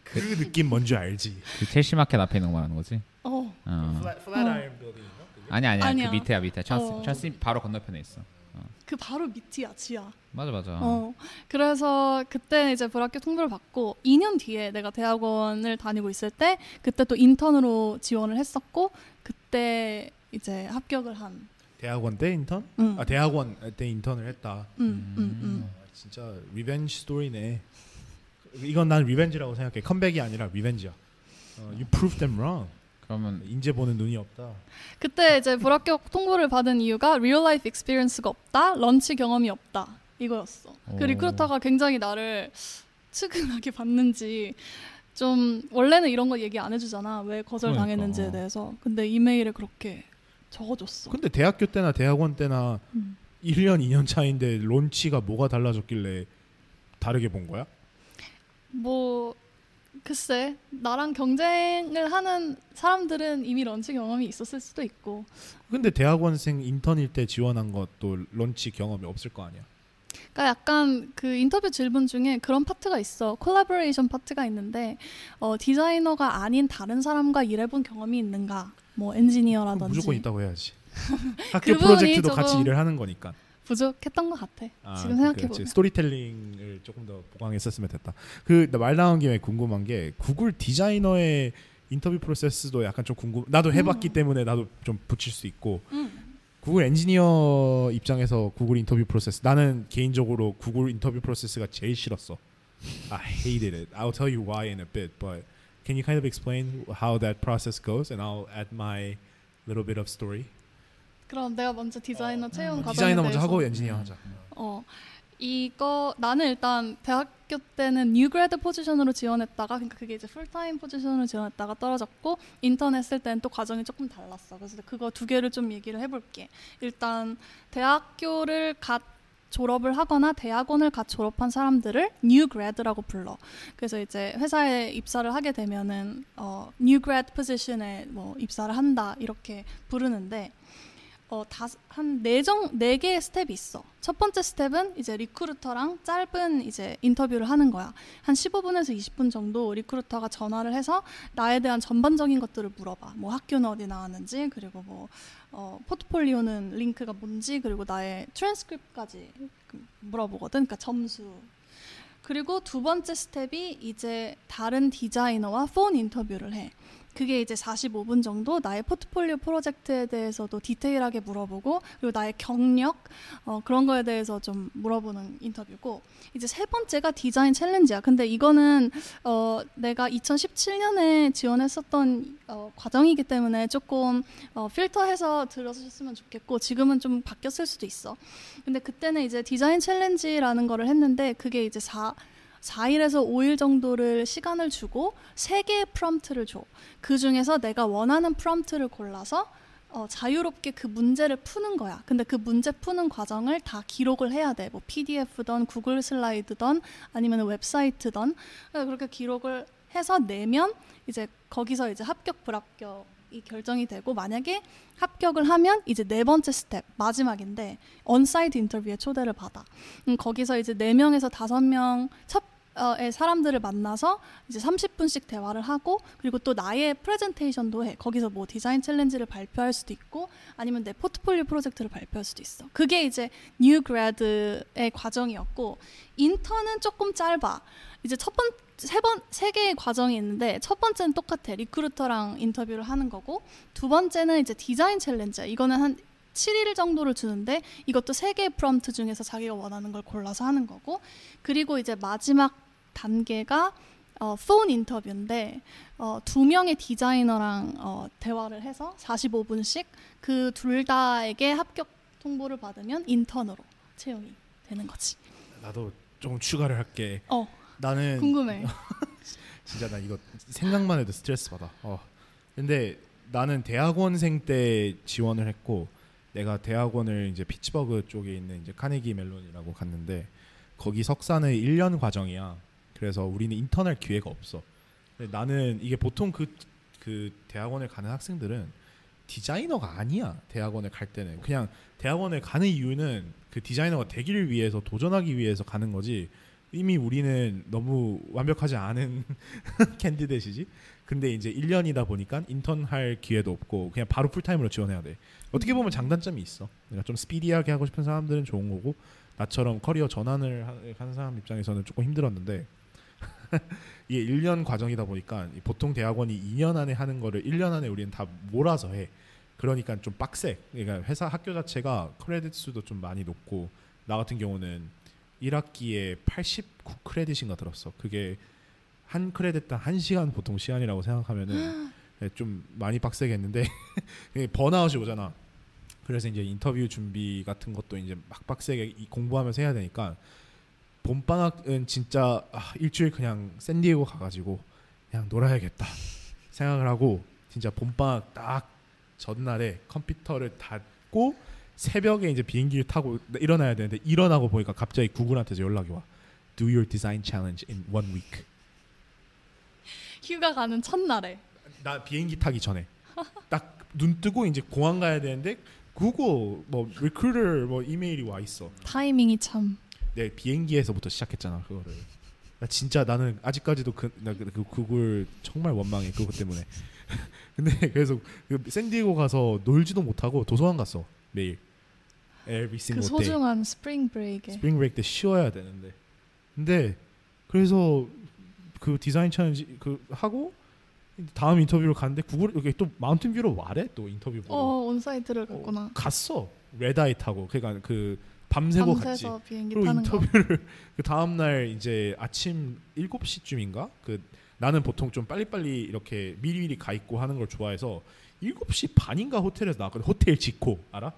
그 느낌 뭔지 알지. 그 첼시 마켓 앞에 있는 거 말하는 거지? 어. 어. 플랫아이언 빌딩. 아니 아니야. 아니야. 그 밑에야 밑에. 찬스 어. 찬스 바로 건너편에 있어. 그 바로 밑이야 지하. 맞아 맞아. 어. 그래서 그때 이제 불합격 통보를 받고 2년 뒤에 내가 대학원을 다니고 있을 때 그때 또 인턴으로 지원을 했었고 그때 이제 합격을 한. 대학원 때 인턴? 응. 아 대학원 때 인턴을 했다. 음, 음, 음. 아, 진짜 revenge 스토리네. 이건 난 revenge라고 생각해. 컴백이 아니라 revenge야. 어, you proved them wrong. 그러면 인재 보는 눈이 없다. 그때 이제 불합격 통보를 받은 이유가 real life experience가 없다, launch 경험이 없다 이거였어. 그 오. recruiter가 굉장히 나를 측은하게 봤는지 좀 원래는 이런 거 얘기 안 해주잖아. 왜 거절 당했는지에 그러니까. 대해서. 근데 이메일에 그렇게 적어줬어. 근데 대학교 때나 대학원 때나 음. 1년 2년 차인데 론치가 뭐가 달라졌길래 다르게 본 거야? 뭐 글쎄 나랑 경쟁을 하는 사람들은 이미 런치 경험이 있었을 수도 있고 근데 대학원생 인턴일 때 지원한 것도 런치 경험이 없을 거 아니야. 그러니까 약간 그 인터뷰 질문 중에 그런 파트가 있어 콜라보레이션 파트가 있는데 어, 디자이너가 아닌 다른 사람과 일해본 경험이 있는가 뭐 엔지니어라든지 무조건 있다고 해야지. (laughs) 학교 그분이 프로젝트도 같이 일을 하는 거니까. 부족했던 것 같아 아, 지금 그- 생각해. 보면 스토리텔링을 조금 더 보강했었으면 됐다. 그 말 나온 김에 궁금한 게 구글 디자이너의 인터뷰 프로세스도 약간 좀 궁금. 나도 해봤기 음. 때문에 나도 좀 붙일 수 있고 음. 구글 엔지니어 입장에서 구글 인터뷰 프로세스 나는 개인적으로 구글 인터뷰 프로세스가 제일 싫었어. I hated it. I'll tell you why in a bit, but can you kind of explain how that process goes and I'll add my little bit of story. 그럼 내가 먼저 디자이너 채용 과정에 디자이너 먼저 대해서 하고 엔지니어 하자. 어 이거 나는 일단 대학교 때는 new grad 포지션으로 지원했다가 그러니까 그게 이제 풀타임 포지션으로 지원했다가 떨어졌고 인턴 했을 때는 또 과정이 조금 달랐어. 그래서 그거 두 개를 좀 얘기를 해볼게. 일단 대학교를 갓 졸업을 하거나 대학원을 갓 졸업한 사람들을 new grad라고 불러. 그래서 이제 회사에 입사를 하게 되면은 어, new grad position에 뭐 입사를 한다 이렇게 부르는데 어, 한네정네 개의 스텝이 있어. 첫 번째 스텝은 이제 recruiter랑 짧은 이제 인터뷰를 하는 거야. 한 15분에서 20분 정도 recruiter가 전화를 해서 나에 대한 전반적인 것들을 물어봐. 뭐 학교는 어디 나왔는지, 그리고 뭐 어, 포트폴리오는 링크가 뭔지, 그리고 나의 트랜스크립트까지 물어보거든. 그러니까 점수. 그리고 두 번째 스텝이 이제 다른 디자이너와 phone interview를 해. 그게 이제 45분 정도 나의 포트폴리오 프로젝트에 대해서도 디테일하게 물어보고 그리고 나의 경력 어, 그런 거에 대해서 좀 물어보는 인터뷰고 이제 세 번째가 design challenge야. 근데 이거는 어, 내가 2017년에 지원했었던 어, 과정이기 때문에 조금 어, 필터해서 들어주셨으면 좋겠고 지금은 좀 바뀌었을 수도 있어. 근데 그때는 이제 design challenge라는 거를 했는데 그게 이제 4 4일에서 5일 정도를 시간을 주고 3개의 prompt를 줘. 그 중에서 내가 원하는 prompt를 골라서 어, 자유롭게 그 문제를 푸는 거야. 근데 그 문제 푸는 과정을 다 기록을 해야 돼. 뭐 PDF든 구글 슬라이드든 아니면 웹사이트든 그렇게 기록을 해서 내면 이제 거기서 이제 합격 불합격 이 결정이 되고 만약에 합격을 하면 이제 네 번째 스텝 마지막인데 onsite interview에 초대를 받아. 음, 거기서 이제 네 명에서 다섯 명 정도의 사람들을 만나서 이제 30분씩 대화를 하고 그리고 또 나의 프레젠테이션도 해. 거기서 뭐 design challenge를 발표할 수도 있고 아니면 내 포트폴리오 프로젝트를 발표할 수도 있어. 그게 이제 new grad의 과정이었고 인턴은 조금 짧아. 이제 첫 번, 세 번, 세 개의 과정이 있는데 첫 번째는 똑같아. recruiter랑 인터뷰를 하는 거고 두 번째는 이제 design challenge야. 이거는 한 7일 정도를 주는데 이것도 세 개의 프롬트 중에서 자기가 원하는 걸 골라서 하는 거고 그리고 이제 마지막 단계가 어, phone interview인데 어, 두 명의 디자이너랑 어, 대화를 해서 45분씩 그 둘 다에게 합격 통보를 받으면 인턴으로 채용이 되는 거지. 나도 조금 추가를 할게. 어. 나는 궁금해. (laughs) 진짜 나 이거 생각만 해도 스트레스 받아. 어. 근데 나는 대학원생 때 지원을 했고 내가 대학원을 이제 피츠버그 쪽에 있는 이제 카네기 멜론이라고 갔는데 거기 석사는 1년 과정이야. 그래서 우리는 인턴할 기회가 없어. 나는 이게 보통 그, 그 대학원을 가는 학생들은 디자이너가 아니야. 대학원에 갈 때는 그냥 대학원에 가는 이유는 그 디자이너가 되기를 위해서 도전하기 위해서 가는 거지. 이미 우리는 너무 완벽하지 않은 (laughs) candidate지. 근데 이제 1년이다 보니까 인턴 할 기회도 없고 그냥 바로 full-time으로 지원해야 돼. 어떻게 보면 장단점이 있어. 그러니까 좀 스피디하게 하고 싶은 사람들은 좋은 거고 나처럼 커리어 전환을 하는 사람 입장에서는 조금 힘들었는데 (laughs) 이게 1년 과정이다 보니까 보통 대학원이 2년 안에 하는 거를 1년 안에 우리는 다 몰아서 해. 그러니까 좀 빡세. 그러니까 회사 학교 자체가 크레딧 수도 좀 많이 높고 나 같은 경우는 1학기에 89 크레딧인가 들었어. 그게 한 크레딧당 1시간 보통 시간이라고 생각하면은 (gasps) 좀 많이 빡세겠는데 (laughs) 번아웃이 오잖아. 그래서 이제 인터뷰 준비 같은 것도 이제 막 빡세게 공부하면서 해야 되니까 봄 방학은 진짜 아, 일주일 그냥 샌디에고 가가지고 그냥 놀아야겠다 생각을 하고 진짜 봄 방학 딱 전날에 컴퓨터를 닫고 새벽에 이제 비행기를 타고 일어나야 되는데 일어나고 보니까 갑자기 구글한테서 연락이 와. Do your design challenge in one week. 휴가 가는 첫날에. 나 비행기 타기 전에 딱 눈 뜨고 이제 공항 가야 되는데 구글 뭐 recruiter 뭐 이메일이 와 있어. 타이밍이 참. 내 비행기에서부터 시작했잖아 그거를. 나 진짜 나는 아직까지도 그, 나 그, 그 구글 정말 원망해 그거 때문에. (laughs) 근데 그래서 그 샌디에고 가서 놀지도 못하고 도서관 갔어 매일. Every 그 소중한 spring break에. spring break 때 쉬어야 되는데. 근데 그래서 그 design challenge 그 하고 다음 인터뷰를 갔는데 구글 여기 또 마운틴 뷰로 와래 또 인터뷰 보러. 어 onsite를 갔구나. 어, 갔어 레드아이 타고 그러니까 그 밤새고 갔지. 비행기 그리고 타는 인터뷰를 거. (laughs) 그 다음 날 이제 아침 7시쯤인가 그 나는 보통 좀 빨리빨리 이렇게 미리미리 가 있고 하는 걸 좋아해서 7시 반인가 호텔에서 나왔거든. 호텔 지코 알아?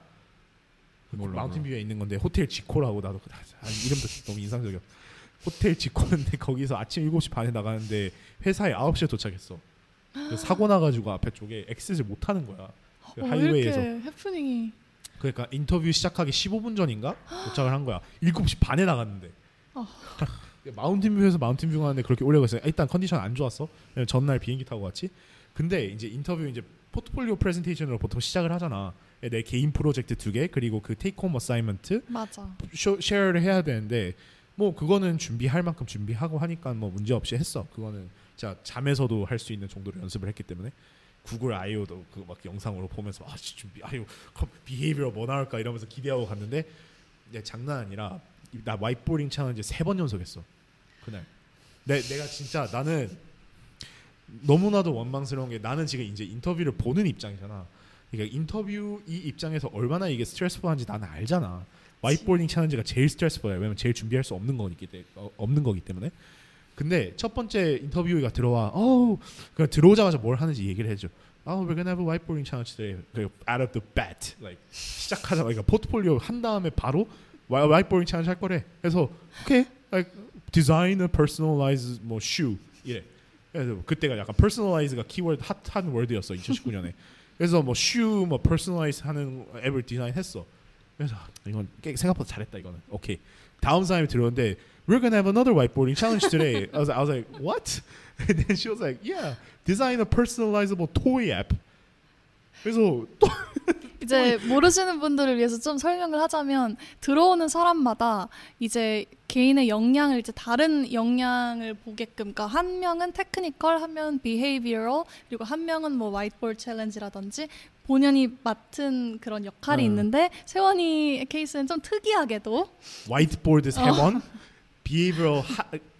몰라, 마운틴뷰에 있는 건데 호텔 지코라고 나도 그- (laughs) 아, 이름도 너무 인상적이야. 호텔 지코인데 거기서 아침 7시 반에 나가는데 회사에 9시에 도착했어. 그래서 사고 나가지고 앞에 쪽에 exit를 못 하는 거야. 그 어, 하이웨이에서. 이렇게 해프닝이 그러니까 인터뷰 시작하기 15분 전인가 도착을 한 거야. 7시 반에 나갔는데. 어. (laughs) 마운틴 뷰에서 마운틴 뷰 가는데 그렇게 오래 걸렸어요. 일단 컨디션 안 좋았어. 전날 비행기 타고 갔지. 근데 이제 인터뷰 이제 포트폴리오 프레젠테이션으로 보통 시작을 하잖아. 내 개인 프로젝트 두 개 그리고 그 take home assignment 맞아. show, share를 해야 되는데 뭐 그거는 준비할 만큼 준비하고 하니까 뭐 문제 없이 했어. 그거는 자 잠에서도 할 수 있는 정도로 연습을 했기 때문에 구글 I/O도 그 막 영상으로 보면서 아 씨, 준비 I/O behavior 뭐 나올까 이러면서 기대하고 갔는데 야, 장난 아니라 나 whiteboarding challenge 세 번 연속했어 그날. 내 내가 진짜 나는 너무나도 원망스러운 게 나는 지금 이제 인터뷰를 보는 입장이잖아. 그러니까 인터뷰 이 입장에서 얼마나 이게 stressful한지 나는 알잖아. whiteboarding challenge가 제일 stressful해. 왜냐면 제일 준비할 수 없는 거기 때문에 어, 없는 거기 때문에. 근데 첫 번째 인터뷰가 들어와. 어우, 그냥 들어오자마자 뭘 하는지 얘기를 해줘. Oh, we're gonna have a whiteboarding challenge today. 그 out of the bat, like 시작하자마자 그러니까 포트폴리오 한 다음에 바로 와- whiteboarding challenge 할 거래. 그래서 okay, like design a personalized 뭐 shoe 이래. 그래서 그때가 약간 personalize가 키워드 핫한 월드였어 2019년에. 그래서 뭐 shoe 뭐 personalize 하는 앱을 디자인했어. 그래서 이건 꽤 생각보다 잘했다 이거는. 오케이. 다음 사람이 들어오는데 we're gonna have another whiteboarding challenge today. I was, I was like, what? (laughs) And then she was like, yeah, design a personalizable toy app. 그래서 또 (laughs) 이제 모르시는 분들을 위해서 좀 설명을 하자면 들어오는 사람마다 이제 개인의 역량을 이제 다른 역량을 보게끔 그러니까 한 명은 technical, 한 명은 behavioral, 그리고 한 명은 뭐 whiteboard challenge라든지 본인이 맡은 그런 역할이 음. 있는데 세원이 케이스는 좀 특이하게도 화이트보드 세 번, behavior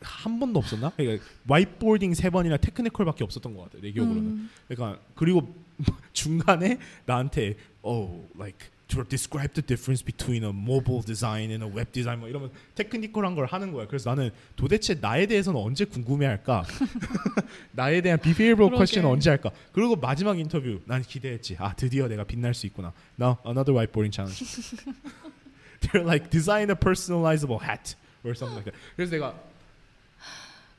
한 번도 없었나? 그러니까 whiteboarding 세 번이나 technical밖에 없었던 것 같아 내 기억으로는. 음, 그러니까 그리고 중간에 나한테 oh like to describe the difference between a mobile design and a web design 뭐 이러면 technical한 걸 하는 거야. 그래서 나는 도대체 나에 대해서는 언제 궁금해할까? 나에 대한 behavioral 그러게. question은 언제 할까? 그리고 마지막 인터뷰 난 기대했지. 아 드디어 내가 빛날 수 있구나. Now another whiteboarding challenge. They're like design a personalizable hat or something like that. 그래서 내가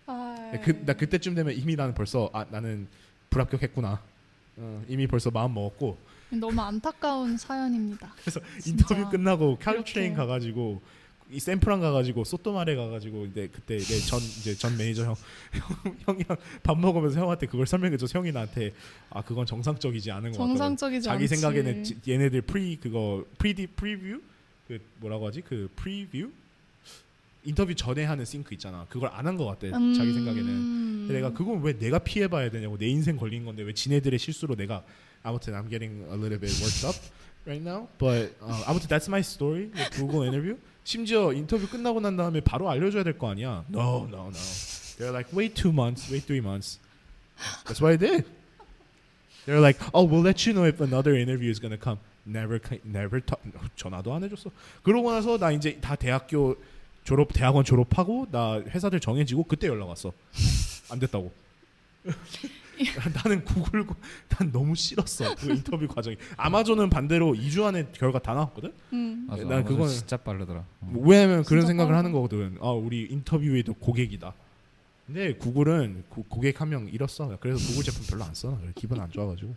아, 그, 나 그때쯤 되면 이미 나는 벌써 아 나는 불합격했구나. 어, 이미 벌써 마음 먹었고 너무 안타까운 사연입니다. 그래서. 인터뷰 끝나고 Caltrain. 가가지고 이 샌프란 가가지고 Sotto Mare 가가지고 근데 그때 내 전 이제 전 매니저 형, (laughs) 형 형이랑 밥 먹으면서 형한테 그걸 설명해줘 형이 나한테 아 그건 정상적이지 않은 것 같다. 정상적이지 자기 않지. 생각에는 지- 얘네들 pre 그거 pre-d preview 그 뭐라고 하지 그 preview 인터뷰 전에 하는 싱크 있잖아 그걸 안 한 것 같대 음. 자기 생각에는 내가 그건 왜 내가 피해봐야 되냐고 내 인생 걸린 건데 왜 지네들의 실수로 내가 아무튼 I'm getting a little bit worked up right now but 어, 아무튼 that's my story Google interview 심지어 인터뷰 끝나고 난 다음에 바로 알려줘야 될 거 아니야 no no no they're like wait two months wait three months that's what I did they're like oh we'll let you know if another interview is gonna come never never talk, 전화도 안 해줬어 그러고 나서 나 이제 다 대학교 졸업 대학원 졸업하고 나 회사들 정해지고 그때 연락 왔어 안 됐다고 (laughs) 나는 구글 난 너무 싫었어 그 인터뷰 과정이 아마존은 반대로 2주 안에 결과 다 나왔거든 음. 맞아. 난 그건 진짜 빠르더라. 어. 왜냐면 그런 생각을 빠르다. 하는 거거든 아 우리 인터뷰에도 고객이다 근데 구글은 고, 고객 한 명 잃었어 그래서 구글 제품 별로 안 써. 기분 안 좋아가지고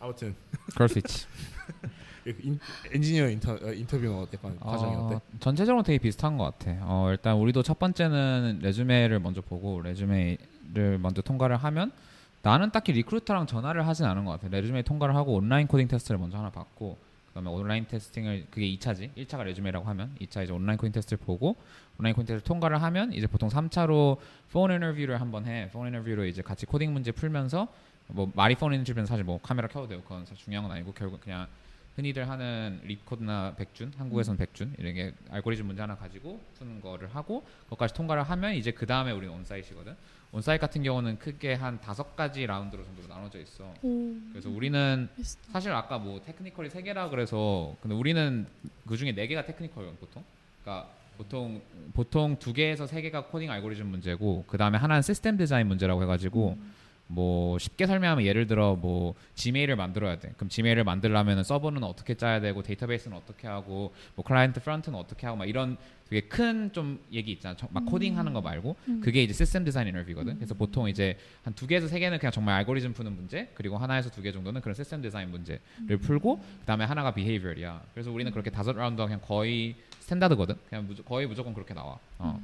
아무튼 그럴 수 있지. (laughs) 인, 엔지니어 인터, 어, 인터뷰는 약간 과정이 어때? 어, 전체적으로 되게 비슷한 것 같아. 어, 일단 우리도 첫 번째는 resume를 먼저 보고 resume를 먼저 통과를 하면 나는 딱히 recruiter랑 전화를 하진 않은 것 같아. resume 통과를 하고 온라인 코딩 테스트를 먼저 하나 받고 그다음에 온라인 testing을 그게 2차지. 1차가 resume라고 하면 2차 이제 온라인 코딩 테스트를 보고 온라인 코딩 테스트 통과를 하면 이제 보통 3차로 phone interview를 한번 해. phone interview로 이제 같이 코딩 문제 풀면서 뭐 말이 phone interview는 사실 뭐 카메라 켜도 되고 그건 사실 중요한 건 아니고 결국 그냥 흔히들 하는 LeetCode나 백준, 한국에서는 백준 이렇게 알고리즘 문제 하나 가지고 푸는 거를 하고 그것까지 통과를 하면 이제 그 다음에 우리는 onsite거든. onsite 같은 경우는 크게 한 다섯 가지 라운드로 정도로 나눠져 있어. 오. 그래서 우리는 사실 아까 뭐 technical이 세 개라 그래서 근데 우리는 그 중에 네 개가 technical이거든 보통. 그러니까 보통 보통 두 개에서 세 개가 코딩 알고리즘 문제고 그 다음에 하나는 시스템 디자인 문제라고 해가지고 뭐 쉽게 설명하면 예를 들어 뭐 Gmail을 만들어야 돼. 그럼 Gmail을 만들려면 서버는 어떻게 짜야 되고 데이터베이스는 어떻게 하고 뭐 클라이언트 프런트는 어떻게 하고 막 이런 되게 큰 좀 얘기 있잖아. 저- 막 코딩하는 거 말고 음. 그게 이제 시스템 디자인 인터뷰거든. 그래서 보통 이제 한 두 개에서 세 개는 그냥 정말 알고리즘 푸는 문제, 그리고 하나에서 두 개 정도는 그런 시스템 디자인 문제를 풀고 그다음에 하나가 behavioral이야. 그래서 우리는 그렇게 다섯 라운드가 그냥 거의 standard거든. 그냥 무조, 거의 무조건 그렇게 나와. 어.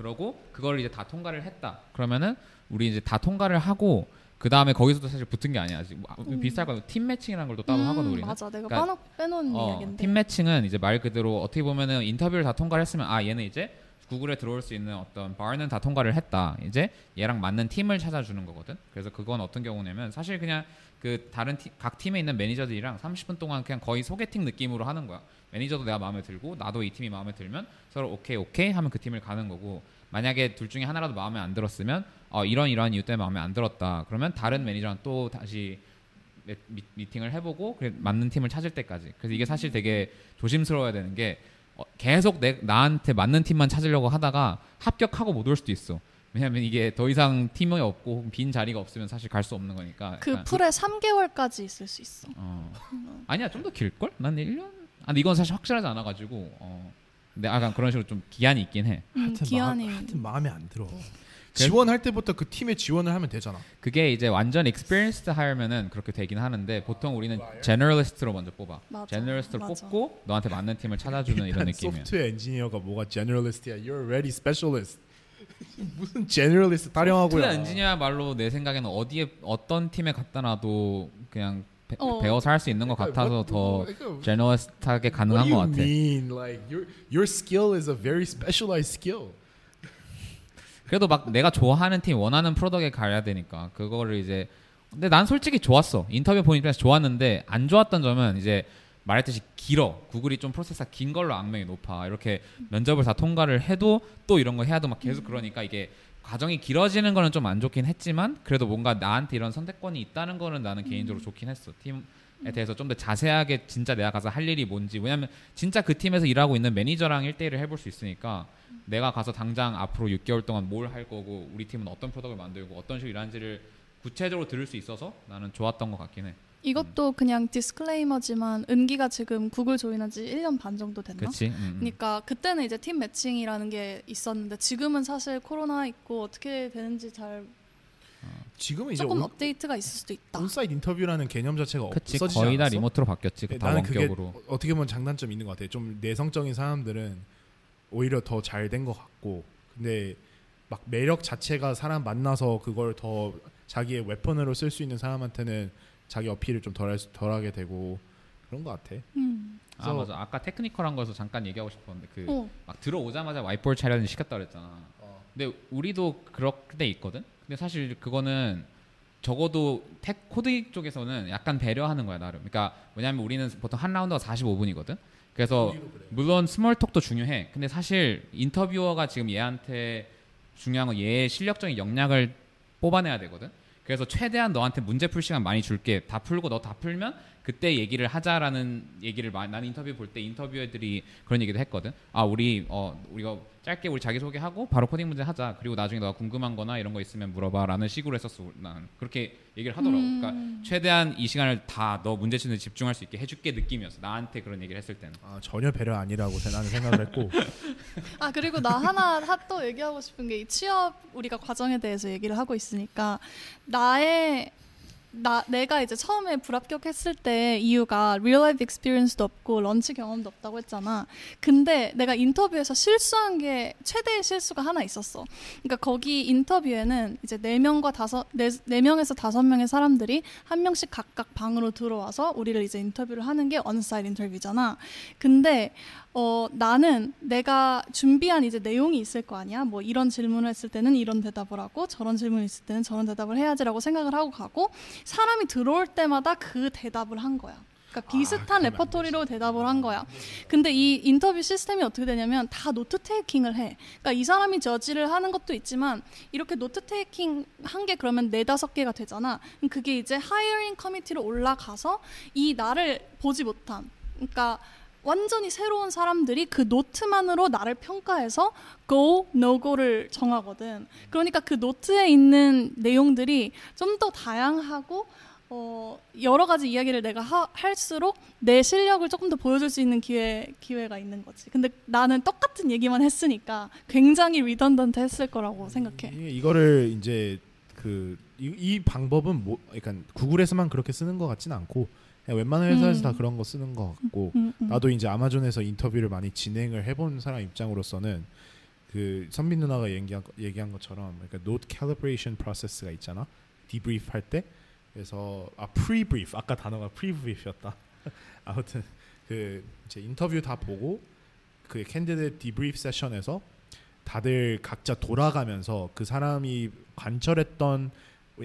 그러고 그걸 이제 다 통과를 했다. 그러면은 우리 이제 다 통과를 하고 그 다음에 거기서도 사실 붙은 게 아니야. 아직 뭐 음. 비슷할 거야. 팀 매칭이라는 걸 또 따로 음, 하거든 우리는. 맞아, 내가 그러니까- 빼놓은 어, 이야기인데. 팀 매칭은 이제 말 그대로 어떻게 보면은 인터뷰를 다 통과를 했으면 아 얘는 이제 구글에 들어올 수 있는 어떤 바는 다 통과를 했다. 이제 얘랑 맞는 팀을 찾아주는 거거든. 그래서 그건 어떤 경우냐면 사실 그냥 그 다른 팀, 각 팀에 있는 매니저들이랑 30분 동안 그냥 거의 소개팅 느낌으로 하는 거야. 매니저도 내가 마음에 들고 나도 이 팀이 마음에 들면 서로 오케이 오케이 하면 그 팀을 가는 거고 만약에 둘 중에 하나라도 마음에 안 들었으면 어, 이런 이런 이유 때문에 마음에 안 들었다. 그러면 다른 매니저랑 또 다시 미, 미- 미팅을 해보고 그래, 맞는 팀을 찾을 때까지. 그래서 이게 사실 되게 조심스러워야 되는 게 어, 계속 내, 나한테 맞는 팀만 찾으려고 하다가 합격하고 못 올 수도 있어. 왜냐하면 이게 더 이상 팀이 없고 빈 자리가 없으면 사실 갈 수 없는 거니까. 그 pool에 3개월까지 있을 수 있어. 어. 아니야 좀 더 길걸? 난 1년? 아 근데 이건 사실 확실하지 않아가지고 어. 근데 약간 그런 식으로 좀 기한이 있긴 해. 음, 하여튼 기한이. 마, 하여튼 마음에 안 들어. 지원할 때부터 그 팀에 지원을 하면 되잖아. 그게 이제 완전 experienced 하면은 그렇게 되긴 하는데 보통 우리는 generalist로 먼저 뽑아. 맞아. generalist로 맞아. 뽑고 너한테 맞는 팀을 찾아주는 이런 (laughs) 느낌이야. 소프트웨어 엔지니어가 뭐가 generalist야? You're already specialist. 무슨 generalist 타령하고요. 소프트웨어 엔지니어 말로 내 생각에는 어디에 어떤 팀에 갖다 놔도 그냥 배, 어. 배워서 할 수 있는 것 같아서 더 generalist하게 What 가능한 do 것 you 같아. mean? Like your your skill is a very specialized skill. 그래도 막 내가 좋아하는 팀 원하는 product에 가야 되니까 그거를 이제 근데 난 솔직히 좋았어 인터뷰 본 입장에서 좋았는데 안 좋았던 점은 이제 말했듯이 길어. 구글이 좀 프로세스가 긴 걸로 악명이 높아. 이렇게 면접을 다 통과를 해도 또 이런 거 해야도 막 계속 그러니까 이게 과정이 길어지는 거는 좀 안 좋긴 했지만 그래도 뭔가 나한테 이런 선택권이 있다는 거는 나는 개인적으로 좋긴 했어. 팀 에 대해서 좀 더 자세하게 진짜 내가 가서 할 일이 뭔지. 왜냐면 진짜 그 팀에서 일하고 있는 매니저랑 1대1을 해볼 수 있으니까 내가 가서 당장 앞으로 6개월 동안 뭘 할 거고 우리 팀은 어떤 product를 만들고 어떤 식으로 일하는지를 구체적으로 들을 수 있어서 나는 좋았던 것 같긴 해. 이것도 그냥 disclaimer지만 은기가 지금 구글 join한 지 1년 반 정도 됐나? 음, 음. 그러니까 그때는 이제 팀 matching이라는 게 있었는데 지금은 사실 코로나 있고 어떻게 되는지 잘 지금은 이제 조금 온, 업데이트가 있을 수도 있다. onsite 인터뷰라는 개념 자체가 그치 없어지지 거의 다 않았어? remote로 바뀌었지. 네, 다 나는 그게. 어- 어떻게 보면 장단점이 있는 것 같아. 좀 내성적인 사람들은 오히려 더 잘 된 것 같고, 근데 막 매력 자체가 사람 만나서 그걸 더 자기의 weapon으로 쓸 수 있는 사람한테는 자기 어필을 좀 덜 덜하게 되고 그런 것 같아. 음. 아 맞아. 아까 technical한 거에서 잠깐 얘기하고 싶었는데 그 어. 막 들어오자마자 whiteboard challenge를 시켰다 그랬잖아. 근데 우리도 그렇게 있거든. 근데 사실 그거는 적어도 tech 코드 쪽에서는 약간 배려하는 거야 나름. 그러니까 뭐냐면 우리는 보통 한 라운드가 45분이거든. 그래서 물론 small talk도 중요해. 근데 사실 인터뷰어가 지금 얘한테 중요한 건 얘의 실력적인 역량을 뽑아내야 되거든. 그래서 최대한 너한테 문제 풀 시간 많이 줄게. 다 풀고 너 다 풀면 그때 얘기를 하자라는 얘기를 많이 나는 인터뷰 볼 때 인터뷰어들이 그런 얘기도 했거든. 아 우리 어 우리가 짧게 우리 자기 소개하고 바로 코딩 문제 하자. 그리고 나중에 너가 궁금한-거나 이런 거 있으면 물어봐라는 식으로 했었어. 난 그렇게 얘기를 하더라고. 음. 그러니까 최대한 이 시간을 다 너 문제 푸는 데 집중할 수 있게 해줄게 느낌이었어. 나한테 그런 얘기를 했을 때는. 아, 전혀 배려 아니라고 나는 생각을 했고 (laughs) 아 그리고 나 하나 하- 또 얘기하고 싶은 게 이 취업 우리가 과정에 대해서 얘기를 하고 있으니까 나의 나 내가 이제 처음에 불합격했을 때 이유가 real life experience도 없고 런치 경험도 없다고 했잖아. 근데 내가 인터뷰에서 실수한 게 최대의 실수가 하나 있었어. 그러니까 거기 인터뷰에는 이제 네 명과 다섯 네, 네 명에서 다섯 명의 사람들이 한 명씩 각각 방으로 들어와서 우리를 이제 인터뷰를 하는 게 언사이트 인터뷰잖아. 근데 어, 나는 내가 준비한 이제 내용이 있을 거 아니야. 뭐 이런 질문을 했을 때는 이런 대답을 하고 저런 질문이 있을 때는 저런 대답을 해야지라고 생각을 하고 가고 사람이 들어올 때마다 그 대답을 한 거야. 그러니까 비슷한 그러면 안 레퍼토리로 대답을 한 거야. 근데 이 인터뷰 시스템이 어떻게 되냐면 다 note taking을 해. 그러니까 이 사람이 저지를 하는 것도 있지만 이렇게 note taking 한 게 그러면 네다섯 개가 되잖아. 그게 이제 hiring committee로 올라가서 이 나를 보지 못한 그러니까 완전히 새로운 사람들이 그 노트만으로 나를 평가해서 go, no go를 정하거든. 그러니까 그 노트에 있는 내용들이 좀 더 다양하고 어, 여러 가지 이야기를 내가 하, 할수록 내 실력을 조금 더 보여줄 수 있는 기회 기회가 있는 거지. 근데 나는 똑같은 얘기만 했으니까 굉장히 redundant 했을 거라고 생각해. 이, 이거를 이제 그이 방법은 뭐 그러니까 구글에서만 그렇게 쓰는 것 같진 않고 웬만한 회사에서 음. 다 그런 거 쓰는 것 같고 음, 음. 나도 이제 아마존에서 인터뷰를 많이 진행을 해본 사람 입장으로서는 그 선빈 누나가 얘기한, 얘기한 것처럼 그러니까 노트 calibration 프로세스가 있잖아 debrief 할 때 그래서 아 pre-brief 아까 단어가 pre-brief였다 (laughs) 아무튼 그 이제 인터뷰 다 보고 그 candidate debrief 세션에서 다들 각자 돌아가면서 그 사람이 관찰했던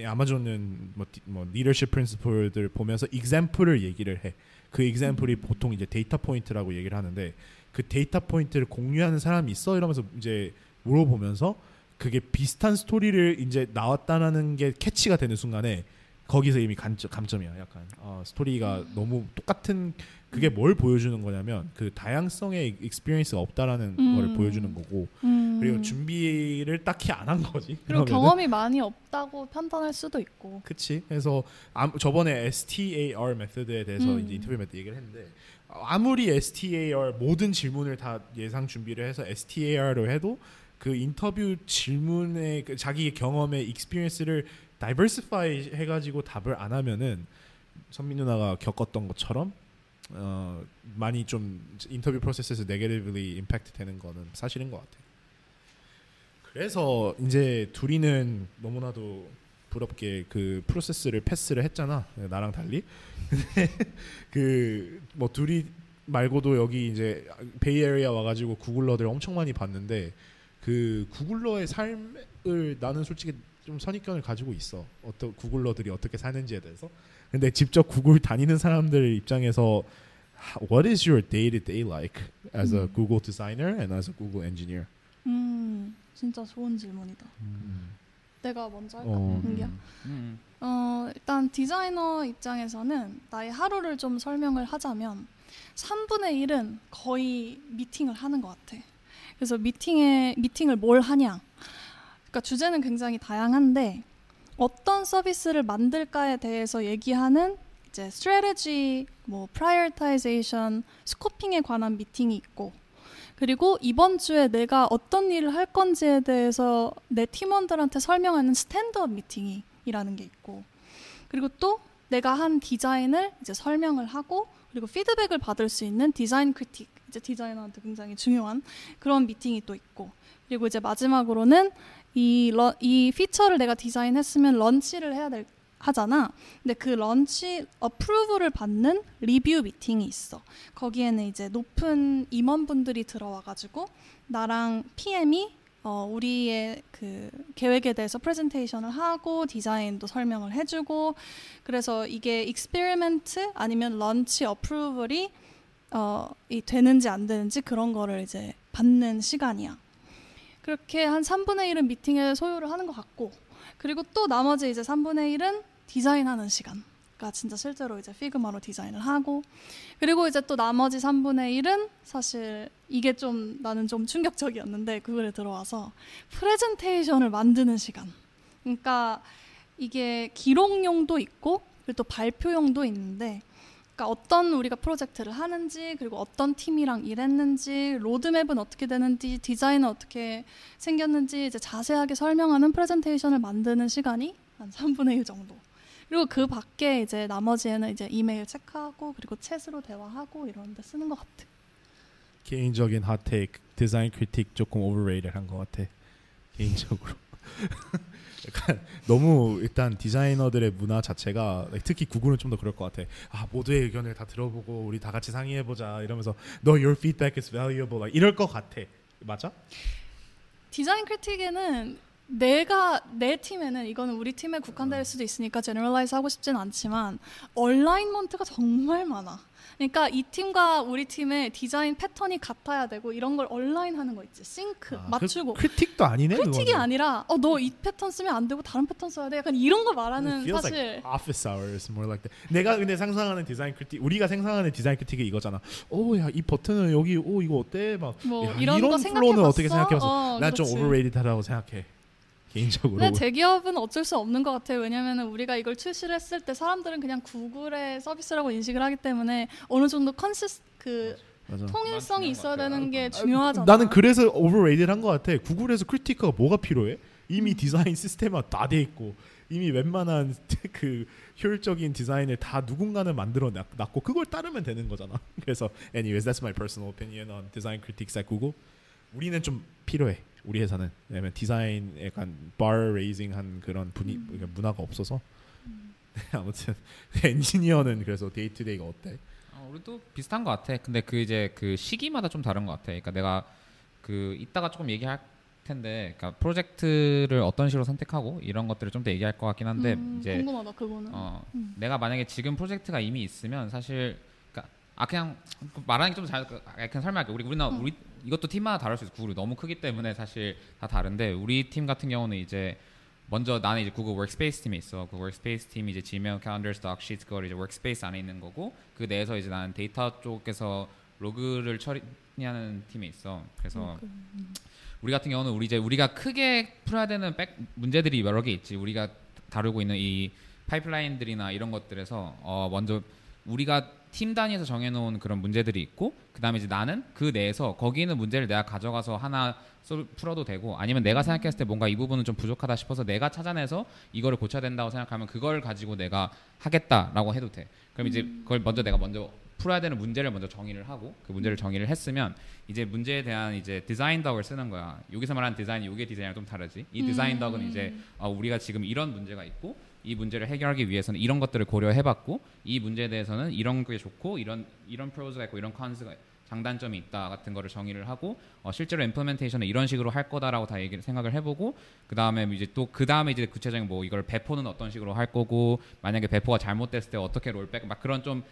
아마존은 뭐, 디- 뭐 리더십 principle들 보면서 example을 얘기를 해. 그 example이 보통 이제 데이터 포인트라고 얘기를 하는데 그 데이터 포인트를 공유하는 사람이 있어 이러면서 이제 물어보면서 그게 비슷한 스토리를 이제 나왔다라는 게 캐치가 되는 순간에 거기서 이미 감점, 감점 이야 약간 어, 스토리가 너무 똑같은 그게 뭘 보여주는 거냐면 그 다양성의 experience가 없다라는 음. 거를 보여주는 거고 음. 그리고 준비를 딱히 안 한 거지 그리고 그러면은. 경험이 많이 없다고 판단할 수도 있고. 그치. 그래서 암- 저번에 STAR method에 대해서 음. 이제 인터뷰 method 얘기를 했는데 아무리 STAR 모든 질문을 다 예상 준비를 해서 STAR로 해도 그 인터뷰 질문의 그 자기 경험의 experience를 diversify 해가지고 답을 안 하면은 선민 누나가 겪었던 것처럼 어, 많이 좀 인터뷰 프로세스에서 negatively impact 되는 거는 사실인 것 같아. 그래서 이제 둘이는 너무나도 부럽게 그 프로세스를 패스를 했잖아. 나랑 달리. (laughs) 그 뭐 둘이 말고도 여기 이제 베이에리아 와가지고 구글러들 엄청 많이 봤는데 그 구글러의 삶을 나는 솔직히 좀 선입견을 가지고 있어. 어떤 구글러들이 어떻게 사는지에 대해서. 근데 직접 구글 다니는 사람들 입장에서 What is your day to day like as a 음. Google designer and as a Google engineer? 음, 진짜 좋은 질문이다. 내가 먼저 할까? 어. 은기야? 음. 어, 일단 디자이너 입장에서는 나의 하루를 좀 설명을 하자면 3분의 1은 거의 미팅을 하는 것 같아. 그래서 미팅에 미팅을 뭘 하냐? 그러니까 주제는 굉장히 다양한데 어떤 서비스를 만들까에 대해서 얘기하는 이제 strategy, 뭐 prioritization, scoping에 관한 미팅이 있고 그리고 이번 주에 내가 어떤 일을 할 건지에 대해서 내 팀원들한테 설명하는 stand-up 미팅이라는 게 있고 그리고 또 내가 한 디자인을 이제 설명을 하고 그리고 피드백을 받을 수 있는 디자인 critique 이제 디자이너한테 굉장히 중요한 그런 미팅이 또 있고 그리고 이제 마지막으로는 이, 러, 이 feature를 내가 디자인했으면 launch를 해야 될 하잖아. 근데 그 launch approve를 받는 리뷰 미팅이 있어. 거기에는 이제 높은 임원분들이 들어와가지고 나랑 PM이 어, 우리의 그 계획에 대해서 프레젠테이션을 하고 디자인도 설명을 해주고 그래서 이게 experiment 아니면 launch approval이 어, 이 되는지 안 되는지 그런 거를 이제 받는 시간이야. 그렇게 한 3분의 1은 미팅에 소요를 하는 것 같고 그리고 또 나머지 이제 3분의 1은 디자인하는 시간. 그러니까 진짜 실제로 이제 피그마로 디자인을 하고 그리고 이제 또 나머지 3분의 1은 사실 이게 좀 나는 좀 충격적이었는데 구글에 들어와서 프레젠테이션을 만드는 시간. 그러니까 이게 기록용도 있고 그리고 또 발표용도 있는데 그러니까 어떤 우리가 프로젝트를 하는지 그리고 어떤 팀이랑 일했는지 로드맵은 어떻게 되는지 디자인은 어떻게 생겼는지 이제 자세하게 설명하는 프레젠테이션을 만드는 시간이 한 3분의 1 정도. 그리고 그 밖에 이제 나머지에는 이제 이메일 체크하고 그리고 챗으로 대화하고 이런 데 쓰는 것 같아. 개인적인 핫테이크 디자인 크리틱 조금 오버레이ted 한것 같아 개인적으로 (laughs) 약간 (laughs) 너무 일단 디자이너들의 문화 자체가 특히 구글은 좀 더 그럴 것 같아 아 모두의 의견을 다 들어보고 우리 다 같이 상의해 보자 이러면서 No, your feedback is valuable like 이럴 것 같아 맞아? 디자인 critique에는 내가 내 팀에는 이거는 우리 팀에 국한될 수도 있으니까 generalize 하고 싶진 않지만 alignment가 정말 많아. 그러니까 이 팀과 우리 팀의 디자인 패턴이 같아야 되고 이런 걸 align 하는 거 있지. 싱크 아, 맞추고. 그 critique도 아니네. critique이 그거는. 아니라 어 너 이 패턴 쓰면 안 되고 다른 패턴 써야 돼. 약간 이런 거 말하는 사실 like office hours more like that. 내가 근데 상상하는 디자인 critique 우리가 상상하는 디자인 critique이 이거잖아. 오 야 이 버튼은 여기 오 이거 어때 막 뭐 야, 이런 거 flow는 어떻게 생각해봤어? 어, 난 좀 그렇지. overrated하다고 생각해 개인적으로. 근데 대기업은 어쩔 수 없는 것 같아요. 왜냐하면 우리가 이걸 출시를 했을 때 사람들은 그냥 구글의 서비스라고 인식을 하기 때문에 어느 정도 consis 그 맞아. 통일성이 있어야. 되는 게 아, 중요하잖아. 나는 그래서 overrated한 것 같아. 구글에서 critique가 뭐가 필요해? 이미 디자인 시스템화 다 돼 있고 이미 웬만한 (laughs) 그 효율적인 디자인을 다 누군가는 만들어 놨- 놨고 그걸 따르면 되는 거잖아. (laughs) 그래서 anyways that's my personal opinion on design critiques at Google. 우리는 좀 필요해. 우리 회사는 왜냐면 디자인 약간 bar raising 한 그런 분위 그러니까 문화가 없어서 (laughs) 아무튼 엔지니어는 그래서 day to day가 어때? 어, 우리도 비슷한 것 같아. 근데 그 이제 그 시기마다 좀 다른 것 같아. 그러니까 내가 그 이따가 조금 얘기할 텐데, 그러니까 프로젝트를 어떤 식으로 선택하고 이런 것들을 좀 더 얘기할 것 같긴 한데 음, 이제 궁금하다 그거는. 어, 음. 내가 만약에 지금 프로젝트가 이미 있으면 사실 그러니까 아 그냥 말하는 게 좀 잘 그냥 설명할게. 우리 우리나 음. 우리 이것도 팀마다 다를 수 있어. 구글이 너무 크기 때문에 사실 다 다른데 우리 팀 같은 경우는 이제 먼저 나는 이제 구글 워크스페이스 팀에 있어. 그 워크스페이스 팀이 이제 지메일, 캘린더, 독스 시트 그걸 이제 워크스페이스 안에 있는 거고 그 내에서 이제 나는 데이터 쪽에서 로그를 처리하는 팀에 있어. 그래서 우리 같은 경우는 우리 이제 우리가 크게 풀어야 되는 big 문제들이 여러 개 있지. 우리가 다루고 있는 이 파이프라인들이나 이런 것들에서 어 먼저 우리가 팀 단위에서 정해놓은 그런 문제들이 있고 그다음에 이제 나는 그 내에서 거기 있는 문제를 내가 가져가서 하나 쏠- 풀어도 되고 아니면 내가 생각했을 때 뭔가 이 부분은 좀 부족하다 싶어서 내가 찾아내서 이거를 고쳐야 된다고 생각하면 그걸 가지고 내가 하겠다라고 해도 돼. 그럼 이제 그걸 먼저 내가 먼저 풀어야 되는 문제를 먼저 정의를 하고 그 문제를 정의를 했으면 이제 문제에 대한 이제 디자인 덕을 쓰는 거야. 여기서 말하는 디자인이 요게 디자인이랑 좀 다르지. 이 디자인 음. 덕은 이제 아, 우리가 지금 이런 문제가 있고 이 문제를 해결하기 위해서는 이런 것들을 고려해봤고 이 문제에 대해서는 이런 게 좋고 이런 이런 pros가 있고 이런 cons가 장단점이 있다 같은 거를 정의를 하고 어, 실제로 implementation은 이런 식으로 할 거다라고 다 얘기를 생각을 해보고 그 다음에 이제 또 그 다음에 이제 구체적인 뭐 이걸 배포는 어떤 식으로 할 거고 만약에 배포가 잘못됐을 때 어떻게 rollback 막 그런 좀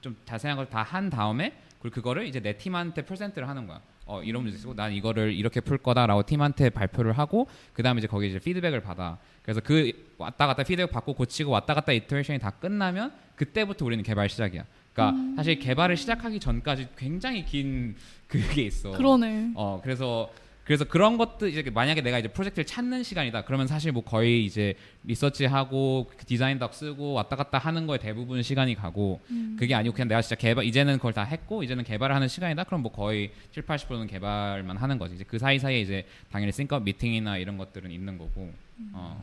좀 자세한 걸 다 한 다음에 그리고 그거를 이제 내 팀한테 present를 하는 거야. 어 이런 문제 있고 난 이거를 이렇게 풀 거다라고 팀한테 발표를 하고 그 다음에 이제 거기 이제 피드백을 받아. 그래서 그 왔다 갔다 피드백 받고 고치고 왔다 갔다 iteration이 다 끝나면 그때부터 우리는 개발 시작이야. 그러니까 사실 개발을 시작하기 전까지 굉장히 긴 그게 있어. 그러네. 어 그래서 그래서 그런 것들 이제 만약에 내가 이제 프로젝트를 찾는 시간이다. 그러면 사실 뭐 거의 이제 리서치하고 그 디자인 doc 쓰고 왔다 갔다 하는 거에 대부분 시간이 가고 음. 그게 아니고 그냥 내가 진짜 개발 이제는 그걸 다 했고 이제는 개발을 하는 시간이다? 그럼 뭐 거의 7, 80%는 개발만 하는 거지. 이제 그 사이사이에 이제 당연히 sync-up 미팅이나 이런 것들은 있는 거고. 어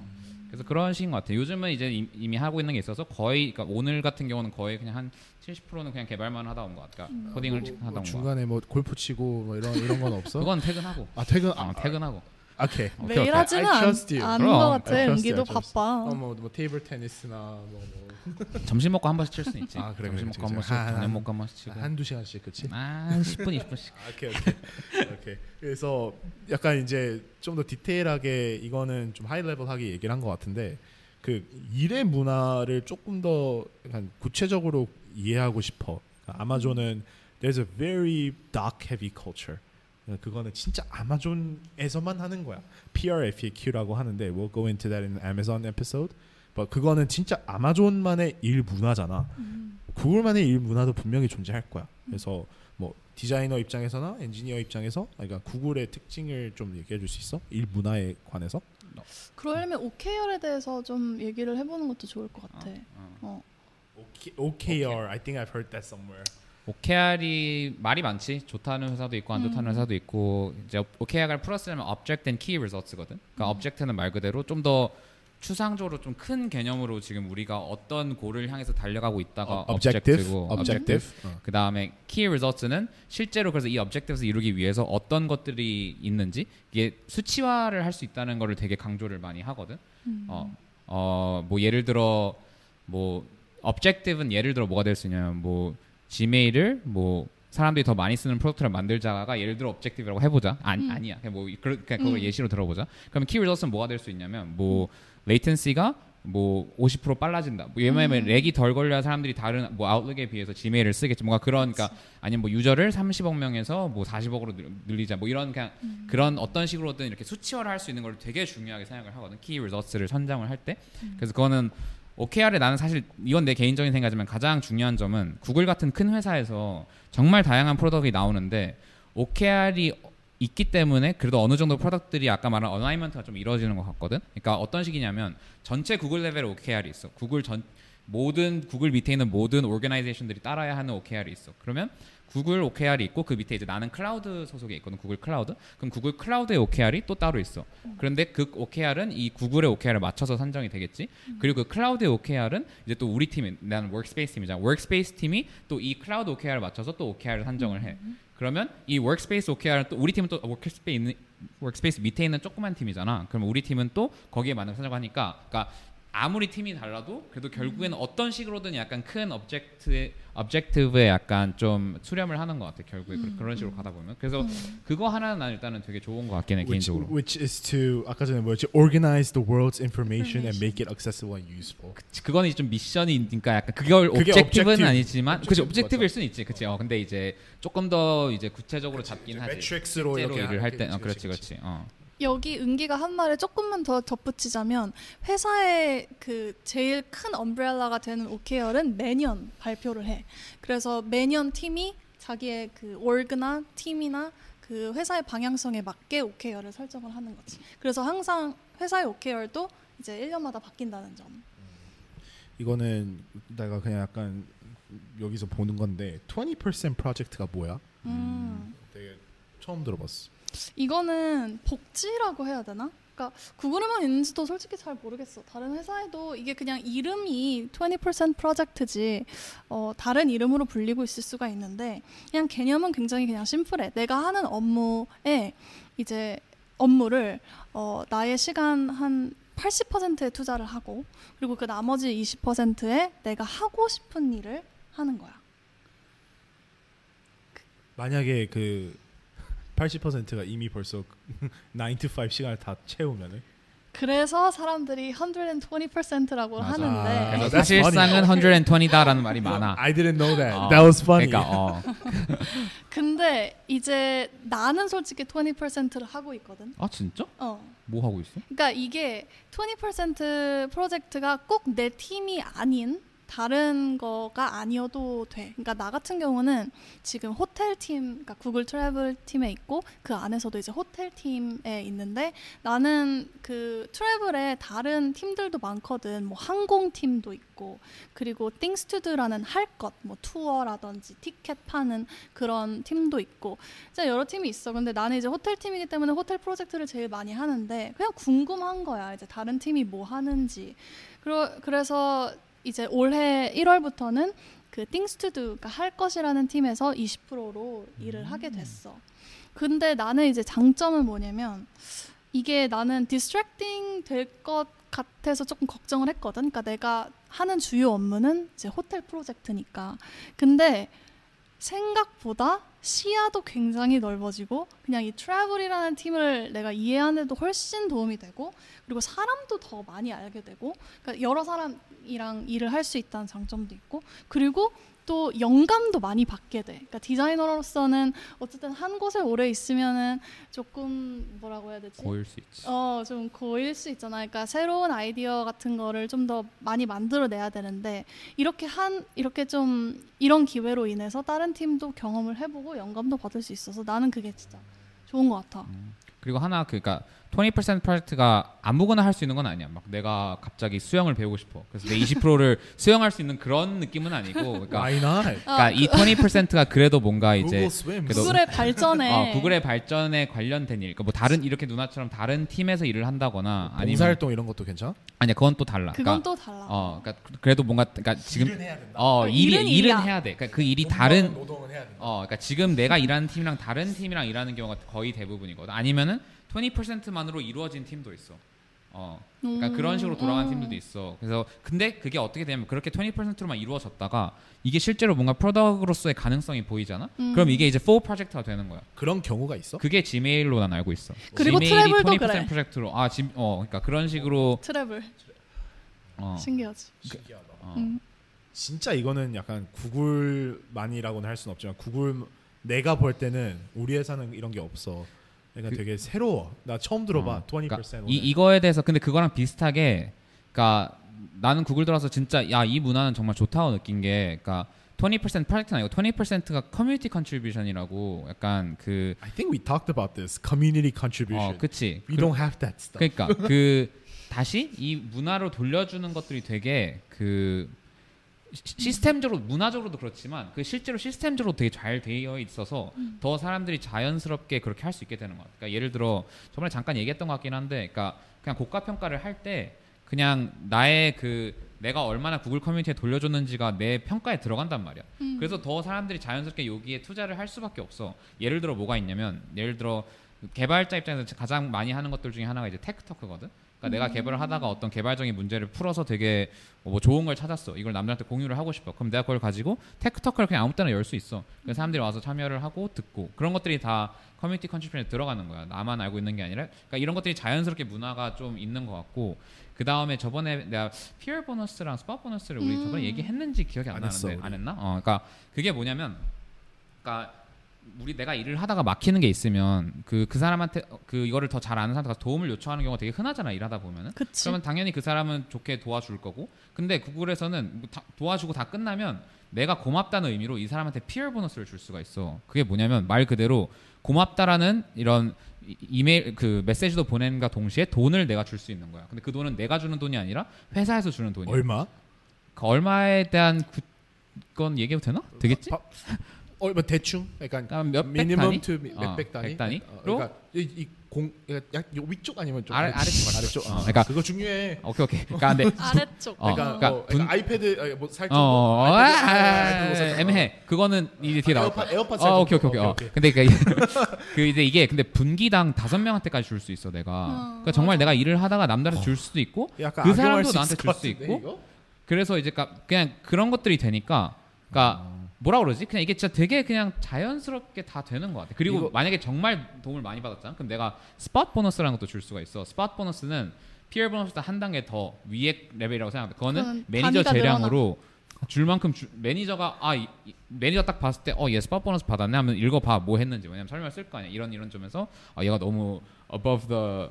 그래서 그런 식인 것 같아요. 요즘은 이제 이- 이미 하고 있는 게 있어서 거의 그러니까 오늘 같은 경우는 거의 그냥 한 70%는 그냥 개발만 하다 온 것 같아 그러니까 코딩을 뭐, 하다 뭐온것 같아 중간에 뭐 골프 치고 뭐 이런 이런 건 없어? 그건 퇴근하고. 아 퇴근 어, 퇴근하고. 아, 오케이. 오케이, 매일 오케이. 하지는 I 않, trust you. 않은 그럼. 것 같아. I trust 은기도 you, I trust 바빠. 어뭐 뭐 테이블 테니스나 뭐, 뭐 (laughs) 점심 먹고 한 번씩 칠수 있지. 아, 그래, 점심 그래, 먹고 한 그래. 번씩, 한- 저녁 먹고 한 번씩 치고. 한두 시간씩 그치? 아, 10분, 20분씩. 아, 오케이 오케이 오케이. 그래서 약간 이제 좀 더 디테일하게 이거는 좀 하이 레벨하게 얘기를 한 것 같은데 그 일의 문화를 조금 더 약간 구체적으로 이해하고 싶어. 그러니까 아마존은 there's a very dark heavy culture. 그러니까 그거는 진짜 아마존에서만 하는 거야. PRFAQ라고 하는데 we'll go into that in Amazon episode. but 그거는 진짜 아마존만의 일 문화잖아. 구글만의 일 문화도 분명히 존재할 거야. 그래서 뭐 디자이너 입장에서나 엔지니어 입장에서 그러니까 구글의 특징을 좀 얘기해 줄 수 있어? 일 문화에 관해서? 그러려면 OKR에 대해서 좀 얘기를 해보는 것도 좋을 것 같아. 어. OK, OKR, I think I've heard that somewhere. OKR이 말이 많지. 좋다는 회사도 있고 안 좋다는 음. 회사도 있고 이제 OKR을 풀었으면 Object and Key Results거든. 그러니까 Object는 말 그대로 좀 더 추상적으로 좀 큰 개념으로 지금 우리가 어떤 고를 향해서 달려가고 있다가 objective, objective고 objective. 어. 그 다음에 key results는 실제로 그래서 이 objectives 이루기 위해서 어떤 것들이 있는지 이게 수치화를 할 수 있다는 거를 되게 강조를 많이 하거든. 음. 어, 어, 뭐 예를 들어 뭐 objective는 예를 들어 뭐가 될 수 있냐면 뭐 지메일을 뭐 사람들이 더 많이 쓰는 product를 만들자가 예를 들어 objective라고 해보자. 아니 음. 아니야. 그냥 뭐 그, 그냥 그걸 음. 예시로 들어보자. 그러면 key results는 뭐가 될 수 있냐면 뭐 latency가 뭐 50% 빨라진다. 뭐 왜냐면 음. lag이 덜 걸려야 사람들이 다른 뭐 아웃룩에 비해서 지메일을 쓰겠지. 뭔가 그런 그러니까 아니면 뭐 user를 30억 명에서 뭐 40억으로 늘리자. 뭐 이런 그냥 음. 그런 어떤 식으로든 이렇게 수치화를 할 수 있는 걸 되게 중요하게 생각을 하거든. key results를 선정을 할 때. 음. 그래서 그거는 OKR에 나는 사실 이건 내 개인적인 생각이지만 가장 중요한 점은 구글 같은 큰 회사에서 정말 다양한 product가 나오는데 OKR이 있기 때문에 그래도 어느 정도 product들이 아까 말한 alignment가 좀 이루어지는 것 같거든. 그러니까 어떤 식이냐면 전체 구글 레벨의 OKR이 있어. 구글 전 모든 구글 밑에 있는 모든 organization들이 따라야 하는 OKR이 있어. 그러면 구글 OKR이 있고 그 밑에 이제 나는 클라우드 소속에 있거든. 구글 클라우드. 그럼 구글 클라우드의 OKR이 또 따로 있어. 그런데 그 OKR은 이 구글의 OKR을 맞춰서 산정이 되겠지. 그리고 그 클라우드의 OKR은 이제 또 우리 팀이 나는 워크스페이스 팀이잖아. 워크스페이스 팀이 또 이 클라우드 OKR을 맞춰서 또 OKR을 산정을 해. 그러면 이 워크스페이스 OKR은 또 우리 팀은 또 워크스페이스 있는 워크스페이스 밑에 있는 조그만 팀이잖아. 그럼 우리 팀은 또 거기에 맞는 산정하니까 그러니까 아무리 팀이 달라도 그래도 결국에는 어떤 식으로든 약간 큰 object objective에 약간 좀 수렴을 하는 것 같아 결국에 그- 그런 식으로 가다 보면 그래서 그거 하나는 난 일단은 되게 좋은 것 같긴 해 which, 개인적으로 which is to 아까 전에 뭐였지? Organize the world's information and make it accessible and useful. 그거는 이제 좀 미션이니까 약간 그걸 objective. 아니지만 그치 맞아. 수는 있지 그치 어 근데 이제 조금 더 이제 구체적으로 잡긴 하지 매트릭스로 이렇게 일을 할때게 어, 그치, 그렇지 그치. 그렇지 어. 여기 은기가 한 말에 조금만 더 덧붙이자면 회사의 그 제일 큰 엄브렐라가 되는 OKR은 매년 발표를 해. 그래서 매년 팀이 자기의 그 org나 팀이나 그 회사의 방향성에 맞게 OKR을 설정을 하는 거지. 그래서 항상 회사의 OKR도 이제 1년마다 바뀐다는 점. 이거는 내가 그냥 약간 여기서 보는 건데 20% 프로젝트가 뭐야? 음. 되게 처음 들어봤어. 이거는 복지라고 해야 되나? 그러니까 구글에만 있는지도 솔직히 잘 모르겠어. 다른 회사에도 이게 그냥 이름이 20% 프로젝트지 어, 다른 이름으로 불리고 있을 수가 있는데 그냥 개념은 굉장히 그냥 심플해. 내가 하는 업무에 이제 업무를 어, 나의 시간 한 80%에 투자를 하고 그리고 그 나머지 20%에 내가 하고 싶은 일을 하는 거야. 만약에 그 80%가 이미 벌써 9 to 5 시간을 다 채우면은 그래서 사람들이 120%라고 맞아. 하는데 아, 사실상은 120다라는 말이 (laughs) 많아 I didn't know that. 어, That was funny. 그러니까 어. (laughs) 근데 이제 나는 솔직히 20%를 하고 있거든. 아 진짜? 어. 뭐 하고 있어? 그러니까 이게 20% 프로젝트가 꼭 내 팀이 아닌 다른 거가 아니어도 돼. 그러니까 나 같은 경우는 지금 호텔 팀, 그러니까 구글 트래블 팀에 있고 그 안에서도 이제 호텔 팀에 있는데 나는 그 트래블에 다른 팀들도 많거든. 뭐 항공 팀도 있고 그리고 things to do라는 할 것, 뭐 투어라든지 티켓 파는 그런 팀도 있고 진짜 여러 팀이 있어. 근데 나는 이제 호텔 팀이기 때문에 호텔 프로젝트를 제일 많이 하는데 그냥 궁금한 거야. 이제 다른 팀이 뭐 하는지. 그러, 그래서 이제 올해 1월부터는 그 things to do, 그러니까 할 것이라는 팀에서 20%로 일을 하게 됐어. 근데 나는 이제 장점은 뭐냐면 이게 나는 distracting 될것 같아서 조금 걱정을 했거든. 그러니까 내가 하는 주요 업무는 이제 호텔 프로젝트니까. 근데 생각보다 시야도 굉장히 넓어지고 그냥 이 트래블이라는 팀을 내가 이해하는 데도 훨씬 도움이 되고 그리고 사람도 더 많이 알게 되고 그러니까 여러 사람이랑 일을 할 수 있다는 장점도 있고 그리고 또 영감도 많이 받게 돼. 그러니까 디자이너로서는 어쨌든 한 곳에 오래 있으면은 조금 뭐라고 해야 되지? 고일 수 있지 어, 좀 고일 수 있잖아. 그러니까 새로운 아이디어 같은 거를 좀 더 많이 만들어내야 되는데 이렇게 한 이렇게 좀 이런 기회로 인해서 다른 팀도 경험을 해보고 영감도 받을 수 있어서 나는 그게 진짜 좋은 것 같아. 그리고 하나 그러니까 20% 프로젝트가 아무거나 할 수 있는 건 아니야. 막 내가 갑자기 수영을 배우고 싶어. 그래서 내 20%를 (laughs) 수영할 수 있는 그런 느낌은 아니고, 그러니까, Why not? 그러니까 이 20%가 그래도 뭔가 이제 구글의 발전에 어, 구글의 발전에 관련된 일, 그러니까 뭐 다른 이렇게 누나처럼 다른 팀에서 일을 한다거나 아니면 봉사활동 이런 것도 괜찮아? 아니야 그건 또 달라. 그건 그러니까, 또 달라. 어, 그러니까 그래도 뭔가 그러니까 지금 해야 된다. 어 어, 일이 일은 일은 일이야. 해야 돼. 그러니까 그 일이 다른 노동은 해야 된다. 어, 그러니까 지금 내가 일하는 팀이랑 다른 팀이랑 일하는 경우가 거의 대부분이거든. 아니면은 20%만으로 이루어진 팀도 있어. 어. 그러니까 음, 그런 식으로 돌아가는 음. 팀들도 있어. 그래서 근데 그게 어떻게 되면 그렇게 20%로만 이루어졌다가 이게 실제로 뭔가 product로서의 가능성이 보이잖아. 음. 그럼 이게 이제 full 프로젝트가 되는 거야. 그런 경우가 있어? 그게 지메일로 난 알고 있어. 그리고 지메일이 트래블도 20% 그래. 프로젝트로 아, 지, 어, 그러니까 그런 식으로 트래블 어, 신기하지. 신기하다. 어. 음. 진짜 이거는 약간 구글만이라고는 할 수는 없지만 구글 내가 볼 때는 우리 회사는 이런 게 없어. 그러니까 그- 되게 새로워. 나 처음 들어봐. 어, 20% 그러니까. 이 이거에 대해서 근데 그거랑 비슷하게 그러니까 나는 구글 들어서 진짜 야 이 문화는 정말 좋다고 느낀 게 그러니까 20% 프로젝트는 아니고 20%가 커뮤니티 contribution이라고 약간 그 I think we talked about this community contribution. 어, 그치. We 그- don't have that stuff. 그러니까 그 다시 이 문화로 돌려주는 것들이 되게 그 시- 시스템적으로 문화적으로도 그렇지만 그 실제로 시스템적으로 되게 잘 되어 있어서 더 사람들이 자연스럽게 그렇게 할 수 있게 되는 것 같아요. 그러니까 예를 들어 저번에 잠깐 얘기했던 것 같긴 한데, 그러니까 그냥 고가 평가를 할 때 그냥 나의 그 내가 얼마나 구글 커뮤니티에 돌려줬는지가 내 평가에 들어간단 말이야. 음. 그래서 더 사람들이 자연스럽게 여기에 투자를 할 수밖에 없어. 예를 들어 뭐가 있냐면 예를 들어 개발자 입장에서 가장 많이 하는 것들 중에 하나가 이제 테크토크거든. 그러니까 내가 개발을 하다가 어떤 개발적인 문제를 풀어서 되게 뭐 좋은 걸 찾았어. 이걸 남들한테 공유를 하고 싶어. 그럼 내가 그걸 가지고 테크토크를 그냥 아무 때나 열 수 있어. 그래서 사람들이 와서 참여를 하고 듣고 그런 것들이 다 커뮤니티 contribution에 들어가는 거야. 나만 알고 있는 게 아니라 그러니까 이런 것들이 자연스럽게 문화가 좀 있는 것 같고 그 다음에 저번에 내가 peer 보너스랑 spot 보너스를 우리 음. 저번에 얘기했는지 기억이 안, 안 했어, 나는데 우리. 안 했나? 어, 그러니까 그게 뭐냐면, 그러니까 우리 내가 일을 하다가 막히는 게 있으면 그그 사람한테 그 이거를 더 잘 아는 사람한테 가서 도움을 요청하는 경우가 되게 흔하잖아 일하다 보면은. 그치. 그러면 당연히 그 사람은 좋게 도와줄 거고. 근데 구글에서는 뭐 다- 도와주고 다 끝나면 내가 고맙다는 의미로 이 사람한테 피어 보너스를 줄 수가 있어. 그게 뭐냐면 말 그대로 고맙다라는 이런 이- 이메일 그 메시지도 보낸과 동시에 돈을 내가 줄 수 있는 거야. 근데 그 돈은 내가 주는 돈이 아니라 회사에서 주는 돈이야. 얼마? 그 얼마에 대한 그, 건 얘기해도 되나? 되겠지? 바- 얼마 대충? 약간 아, 몇백 미니멈 단위? 투 어, 몇백 단위? 백 단위? 어, 로? 그러니까 이공 약 위쪽 아니면 좀 아래- 아래쪽, 아래쪽. 어, 어, 그러니까- 그거 중요해. 오케이 오케이. 그러니까 근데 (laughs) 아래쪽. 어, 그러니까, 그러니까 뭐, 분- 그러니까 아이패드 어, 뭐 살짝 어, 어, 어, 아, 아, 아, 뭐 애매해. 그거는 이제 뒤에 나올 에어팟 거야. 에어팟 어, 살짝- 오케이 오케이 오케이. 어. 근데 그, (laughs) 그 이제 이게 근데 분기당 다섯 명한테까지 줄 수 있어 내가. 어, 그러니까 정말 내가 일을 하다가 남들한테 줄 수도 있고 약간 그 사람도 수 나한테 줄것수 있고? 그래서 이제 까- 그냥 그런 것들이 되니까 그러니까 아. 뭐라 그러지? 그냥 이게 진짜 되게 그냥 자연스럽게 다 되는 것 같아. 그리고 이거- 만약에 정말 도움을 많이 받았잖아. 그럼 내가 spot 보너스라는 것도 줄 수가 있어. spot 보너스는 peer 보너스보다 한 단계 더 위에 레벨이라고 생각해. 그거는 매니저 재량으로 줄 만큼 주, 매니저가 아 이, 이- 매니저 딱 봤을 때어얘 spot 보너스 받았네 하면 읽어봐 뭐 했는지 왜냐면 설명을 쓸거 아니야. 이런 이런 점에서 아 얘가 너무 above the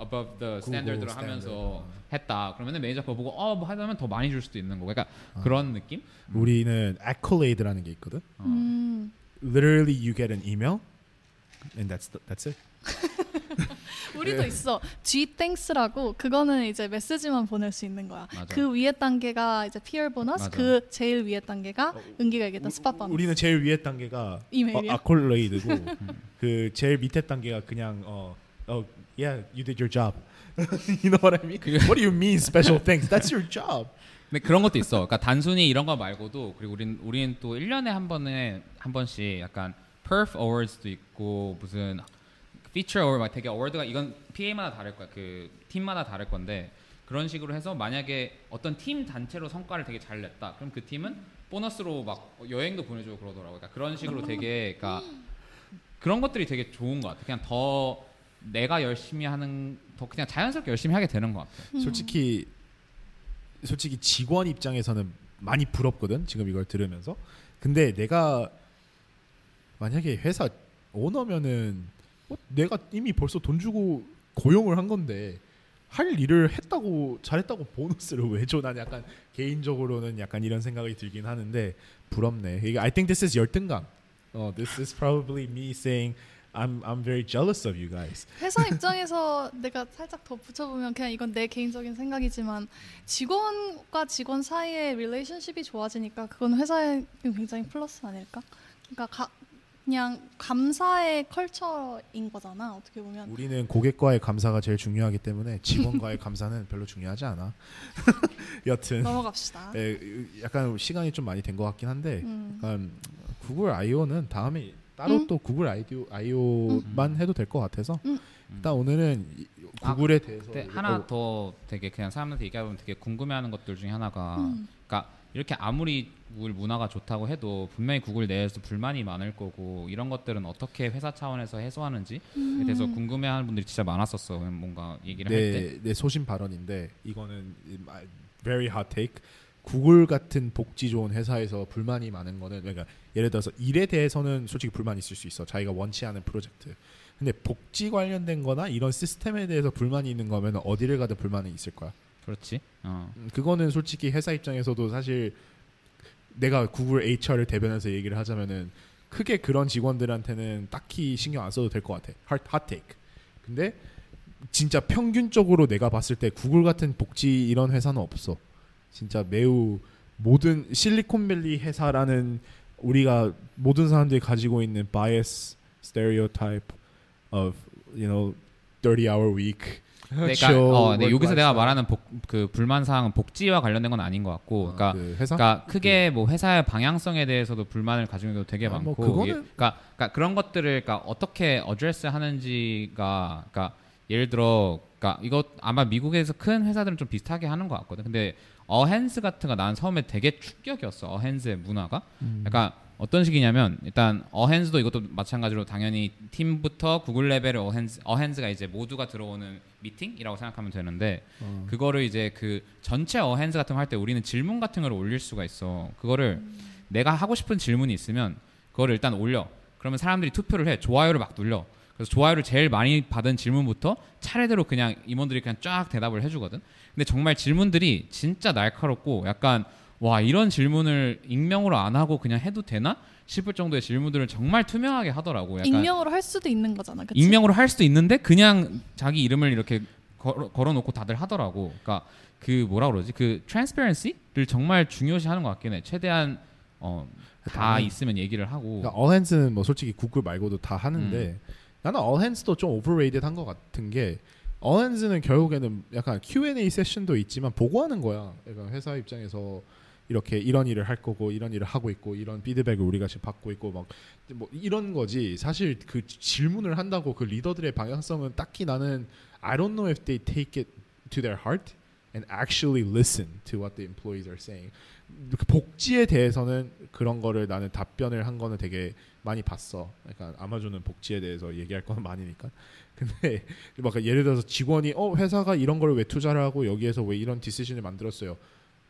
above the standard로 하면서. 했다. 그러면은 매니저 그거 보고 어뭐 하려면 더 많이 줄 수도 있는 거고. 그러니까 아. 그런 느낌? 우리는 accolade라는 게 있거든. 어. 음. Literally, you get an email, and that's the, that's it. (laughs) 우리도 있어. G Thanks라고 그거는 이제 메시지만 보낼 수 있는 거야. 맞아. 그 위에 단계가 이제 peer 보너스, 맞아. 그 제일 위에 단계가 은기가 얘기했던 스팟 보너스. 우리는 제일 위에 단계가 이메일이야? 어, accolade,고 (laughs) 그 제일 밑에 단계가 그냥 어, 어 yeah, you did your job. (laughs) you know what I mean? What do you mean special thanks? That's your job. 근데 그런 것도 있어. 그러니까 단순히 이런 거 말고도 그리고 우린 우리는 또 1년에 한 번에 한 번씩 약간 perf awards도 있고 무슨 feature award 막 되게 어워드가 이건 PA마다 다를 거야. 그 팀마다 다를 건데 그런 식으로 해서 만약에 어떤 팀 단체로 성과를 되게 잘 냈다. 그럼 그 팀은 보너스로 막 여행도 보내주고 그러더라고. 그러니까 그런 식으로 되게 그러니까 그런 것들이 되게 좋은 것 같아. 그냥 더 내가 열심히 하는 더 그냥 자연스럽게 열심히 하게 되는 것 같아. 음. 솔직히 솔직히 직원 입장에서는 많이 부럽거든. 지금 이걸 들으면서. 근데 내가 만약에 회사 오너면은 어, 내가 이미 벌써 돈 주고 고용을 한 건데 할 일을 했다고 잘했다고 보너스를 왜 줘? 난 약간 개인적으로는 약간 이런 생각이 들긴 하는데 부럽네. 이게 I think this is 열등감. 어, this is probably me saying I'm I'm very jealous of you guys. 회사 (laughs) 입장에서 내가 살짝 더 붙여보면 그냥 이건 내 개인적인 생각이지만 직원과 직원 사이의 relationship이 좋아지니까 그건 회사에 굉장히 플러스 아닐까? 그러니까 가, 그냥 감사의 culture인 거잖아 어떻게 보면 우리는 고객과의 감사가 제일 중요하기 때문에 직원과의 (laughs) 감사는 별로 중요하지 않아. (laughs) 여튼 넘어갑시다. 에, 약간 시간이 좀 많이 된 것 같긴 한데 음. 약간 구글 I/O는 다음에 따로 음. 또 구글 아이디오 아이오만 해도 될 것 같아서 음. 일단 오늘은 이- 아, 구글에 대해서 근데 얘기- 하나 어, 더 되게 그냥 사람들한테 얘기하면 되게 궁금해하는 것들 중에 하나가 음. 그러니까 이렇게 아무리 구글 문화가 좋다고 해도 분명히 구글 내에서 불만이 많을 거고 이런 것들은 어떻게 회사 차원에서 해소하는지에 음. 대해서 궁금해하는 분들이 진짜 많았었어. 뭔가 얘기를 할 때. 내, 내 소신 발언인데 이거는 마- very hot take. 구글 같은 복지 좋은 회사에서 불만이 많은 거는 그러니까 예를 들어서 일에 대해서는 솔직히 불만 있을 수 있어. 자기가 원치 않은 프로젝트. 근데 복지 관련된 거나 이런 시스템에 대해서 불만이 있는 거면 어디를 가도 불만이 있을 거야. 그렇지. 어. 음, 그거는 솔직히 회사 입장에서도 사실 내가 구글 HR을 대변해서 얘기를 하자면은 크게 그런 직원들한테는 딱히 신경 안 써도 될 것 같아. 핫, 핫 테이크. 근데 진짜 평균적으로 내가 봤을 때 구글 같은 복지 이런 회사는 없어. 진짜 매우 모든 실리콘밸리 회사라는 우리가 모든 사람들이 가지고 있는 bias stereotype of you know 30 hour week. chill (laughs) 어, 네, 여기서 내가. 말하는 복, 그 불만 사항은 복지와 관련된 건 아닌 것 같고, 그러니까 그 회사 그러니까 크게 뭐 회사의 방향성에 대해서도 불만을 가지고 있는 경우 되게 아, 뭐 많고 그거는- 이게- 그러니까, 그러니까 그런 것들을 그러니까 어떻게 address 하는지가 그러니까 예를 들어 그러니까 이거 아마 미국에서 큰 회사들은 좀 비슷하게 하는 것 같거든 근데 어핸스 같은 거 난 처음에 되게 충격이었어 어핸스의 문화가 음. 약간 어떤 식이냐면 일단 어핸즈도 이것도 마찬가지로 당연히 팀부터 구글 레벨의 어핸즈 어핸즈가 이제 모두가 들어오는 미팅이라고 생각하면 되는데 어. 그거를 이제 그 전체 어핸즈 같은 거 할 때 우리는 질문 같은 걸 올릴 수가 있어. 그거를 내가 하고 싶은 질문이 있으면 그거를 일단 올려. 그러면 사람들이 투표를 해. 좋아요를 막 눌러. 그래서 좋아요를 제일 많이 받은 질문부터 차례대로 그냥 임원들이 그냥 쫙 대답을 해주거든. 근데 정말 질문들이 진짜 날카롭고 약간 와 이런 질문을 익명으로 안 하고 그냥 해도 되나 싶을 정도의 질문들을 정말 투명하게 하더라고. 약간 익명으로 할 수도 있는 거잖아. 그치? 익명으로 할 수도 있는데 그냥 자기 이름을 이렇게 걸어, 걸어놓고 다들 하더라고. 그러니까 그 뭐라 그러지? 그 트랜스페런시를 정말 중요시하는 것 같긴 해. 최대한 어, 다 있으면 얘기를 하고. 그러니까 어핸즈는 뭐 솔직히 구글 말고도 다 하는데 음. 나는 어핸즈도 좀 오버레이드 한 것 같은 게 어핸즈는 결국에는 약간 Q&A 세션도 있지만 보고하는 거야. 그러니까 회사 입장에서 이렇게 이런 일을 할 거고 이런 일을 하고 있고 이런 피드백을 우리가 지금 받고 있고 막 뭐 이런 거지. 사실 그 질문을 한다고 그 리더들의 방향성은 딱히 나는 I don't know if they take it to their heart and actually listen to what the employees are saying. 그 복지에 대해서는 그런 거를 나는 답변을 한 거는 되게 많이 봤어. 그러니까 아마존은 복지에 대해서 얘기할 거는 (laughs) 많으니까. 근데 막 예를 들어서 직원이 어 회사가 이런 걸 왜 투자를 하고 여기에서 왜 이런 디시전을 만들었어요.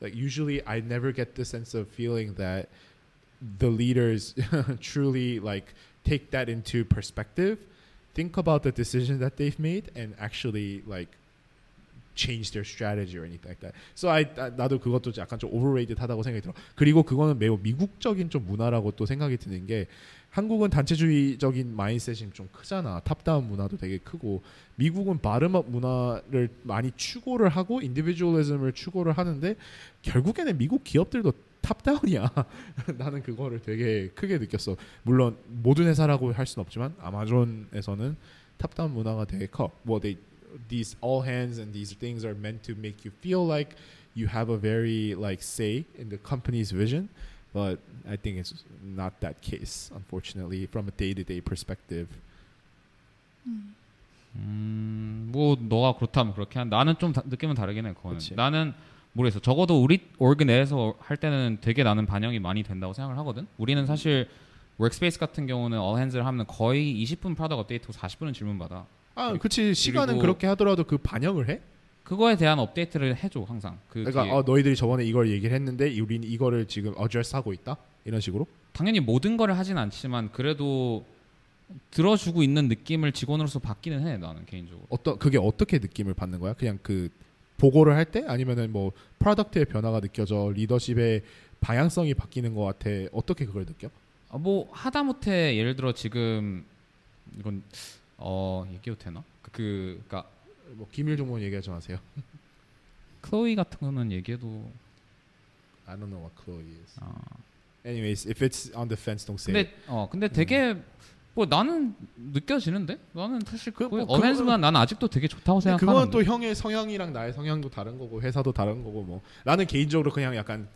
Like usually I never get the sense of feeling that the leaders (laughs) truly like take that into perspective, think about the decision that they've made and actually like change their strategy or anything like that. So I 나- 나도 그것도 약간 좀 overrated하다고 생각이 들어. 그리고 그거는 매우 미국적인 좀 문화라고 또 생각이 드는 게 한국은 단체주의적인 mindset이 좀 크잖아. top-down 문화도 되게 크고 미국은 bottom-up 문화를 많이 추구를 하고 individualism을 추구를 하는데 결국에는 미국 기업들도 top-down이야. (laughs) 나는 그거를 되게 크게 느꼈어. 물론 모든 회사라고 할 수는 없지만 아마존에서는 탑다운 문화가 되게 커. 뭐 they these all hands and these things are meant to make you feel like you have a very like say in the company's vision but i think it's not that case unfortunately from a day-to-day perspective 음. 음, 뭐 너가 그렇다면 그렇게 한. 나는 좀 다, 느낌은 다르긴 해. 그거는. 그치. 나는 모르겠어. 적어도 우리 org 내에서 할 때는 되게 나는 반영이 많이 된다고 생각을 하거든. 우리는 사실 workspace 같은 경우는 all hands를 하면 거의 20분 product 업데이트고 40분은 질문 받아. 아 그치. 시간은 그리고- 그렇게 하더라도 그 반영을 해? 그거에 대한 업데이트를 해줘 항상. 그 그러니까 뒤에. 어, 너희들이 저번에 이걸 얘기를 했는데 우리는 이거를 지금 address 하고 있다? 이런 식으로? 당연히 모든 거를 하진 않지만 그래도 들어주고 있는 느낌을 직원으로서 받기는 해 나는 개인적으로. 어떤 그게 어떻게 느낌을 받는 거야? 그냥 그 보고를 할 때? 아니면은 뭐 product의 변화가 느껴져? 리더십의 방향성이 바뀌는 것 같아? 어떻게 그걸 느껴? 아, 뭐 하다못해 예를 들어 지금 이건 어 얘기해도 되나? 그, 그 그러니까 뭐 기밀 정보는 얘기하지 마세요. (laughs) 클로이 같은 거는 얘기해도 I don't know what Chloe is. 아, anyways if it's on the fence don't say it. 근데 어 근데 되게 뭐 나는 느껴지는데? 나는 사실 그- 그뭐 어벤스보다 나는 아직도 되게 좋다고 생각하는. 그건 또 형의 성향이랑 나의 성향도 다른 거고 회사도 다른 거고 뭐. 나는 개인적으로 그냥 약간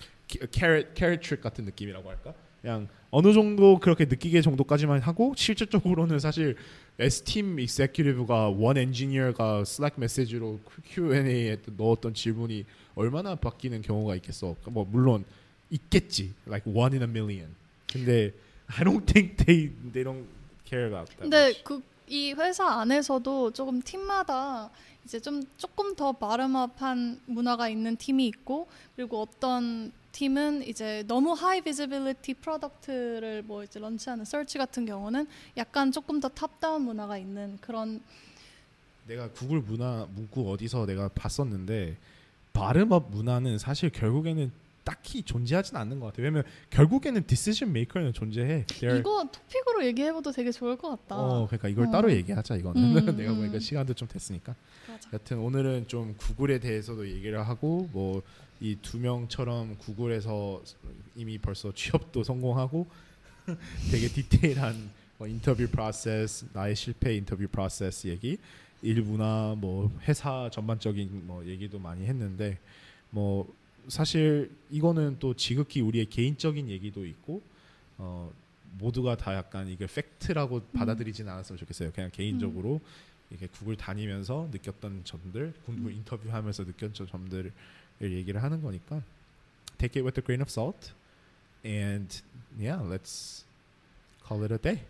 carrot carrot trick 같은 느낌이라고 할까? 그냥 어느 정도 그렇게 느끼게 정도까지만 하고 실질적으로는 사실 S팀 익세큐티브가 원 엔지니어가 슬랙 메시지로 Q&A에 넣었던 질문이 얼마나 바뀌는 경우가 있겠어. 뭐 물론 있겠지. Like one in a million. 근데 I don't think they they don't care about that. 근데. 그 이 회사 안에서도 조금 팀마다 이제 좀 조금 더 bottom-up한 문화가 있는 팀이 있고 그리고 어떤 팀은 이제 너무 high visibility product를 뭐 이제 launch하는 Search 같은 경우는 약간 조금 더 top-down 문화가 있는 그런 내가 구글 문화 문구 어디서 내가 봤었는데 bottom-up 문화는 사실 결국에는 딱히 존재하진 않는 것 같아. 왜냐면 결국에는 decision maker는 존재해. They're- 이거 topic으로 얘기해봐도 되게 좋을 것 같다. 어, 그러니까 이걸 어. 따로 얘기하자 이거는. 음, (laughs) 내가 음. 보니까 시간도 좀 됐으니까. 맞아. 여튼 오늘은 좀 구글에 대해서도 얘기를 하고 뭐 이 두 명처럼 구글에서 이미 벌써 취업도 성공하고 (laughs) 되게 디테일한 뭐 인터뷰 프로세스, 나의 실패 인터뷰 프로세스 얘기, 일부나 뭐 회사 전반적인 뭐 얘기도 많이 했는데 뭐 사실 이거는 또 지극히 우리의 개인적인 얘기도 있고 어 모두가 다 약간 이게 팩트라고 받아들이지는 않았으면 좋겠어요. 그냥 개인적으로 이렇게 구글 다니면서 느꼈던 점들, 구글 음. 인터뷰하면서 느꼈던 점들을 얘기를 하는 거니까 take it with a grain of salt and yeah, let's call it a day.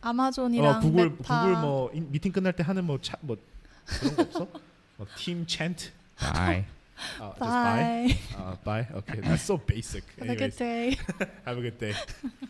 아마존이랑 어, 구글 메타 구글 뭐 인- 미팅 끝날 때 하는 뭐차뭐 그런 거 없어? (laughs) 뭐 team chant. Bye. 아, just bye. Bye. Uh, bye. Okay, that's so basic. Have a good day. (laughs) have a good day. (laughs)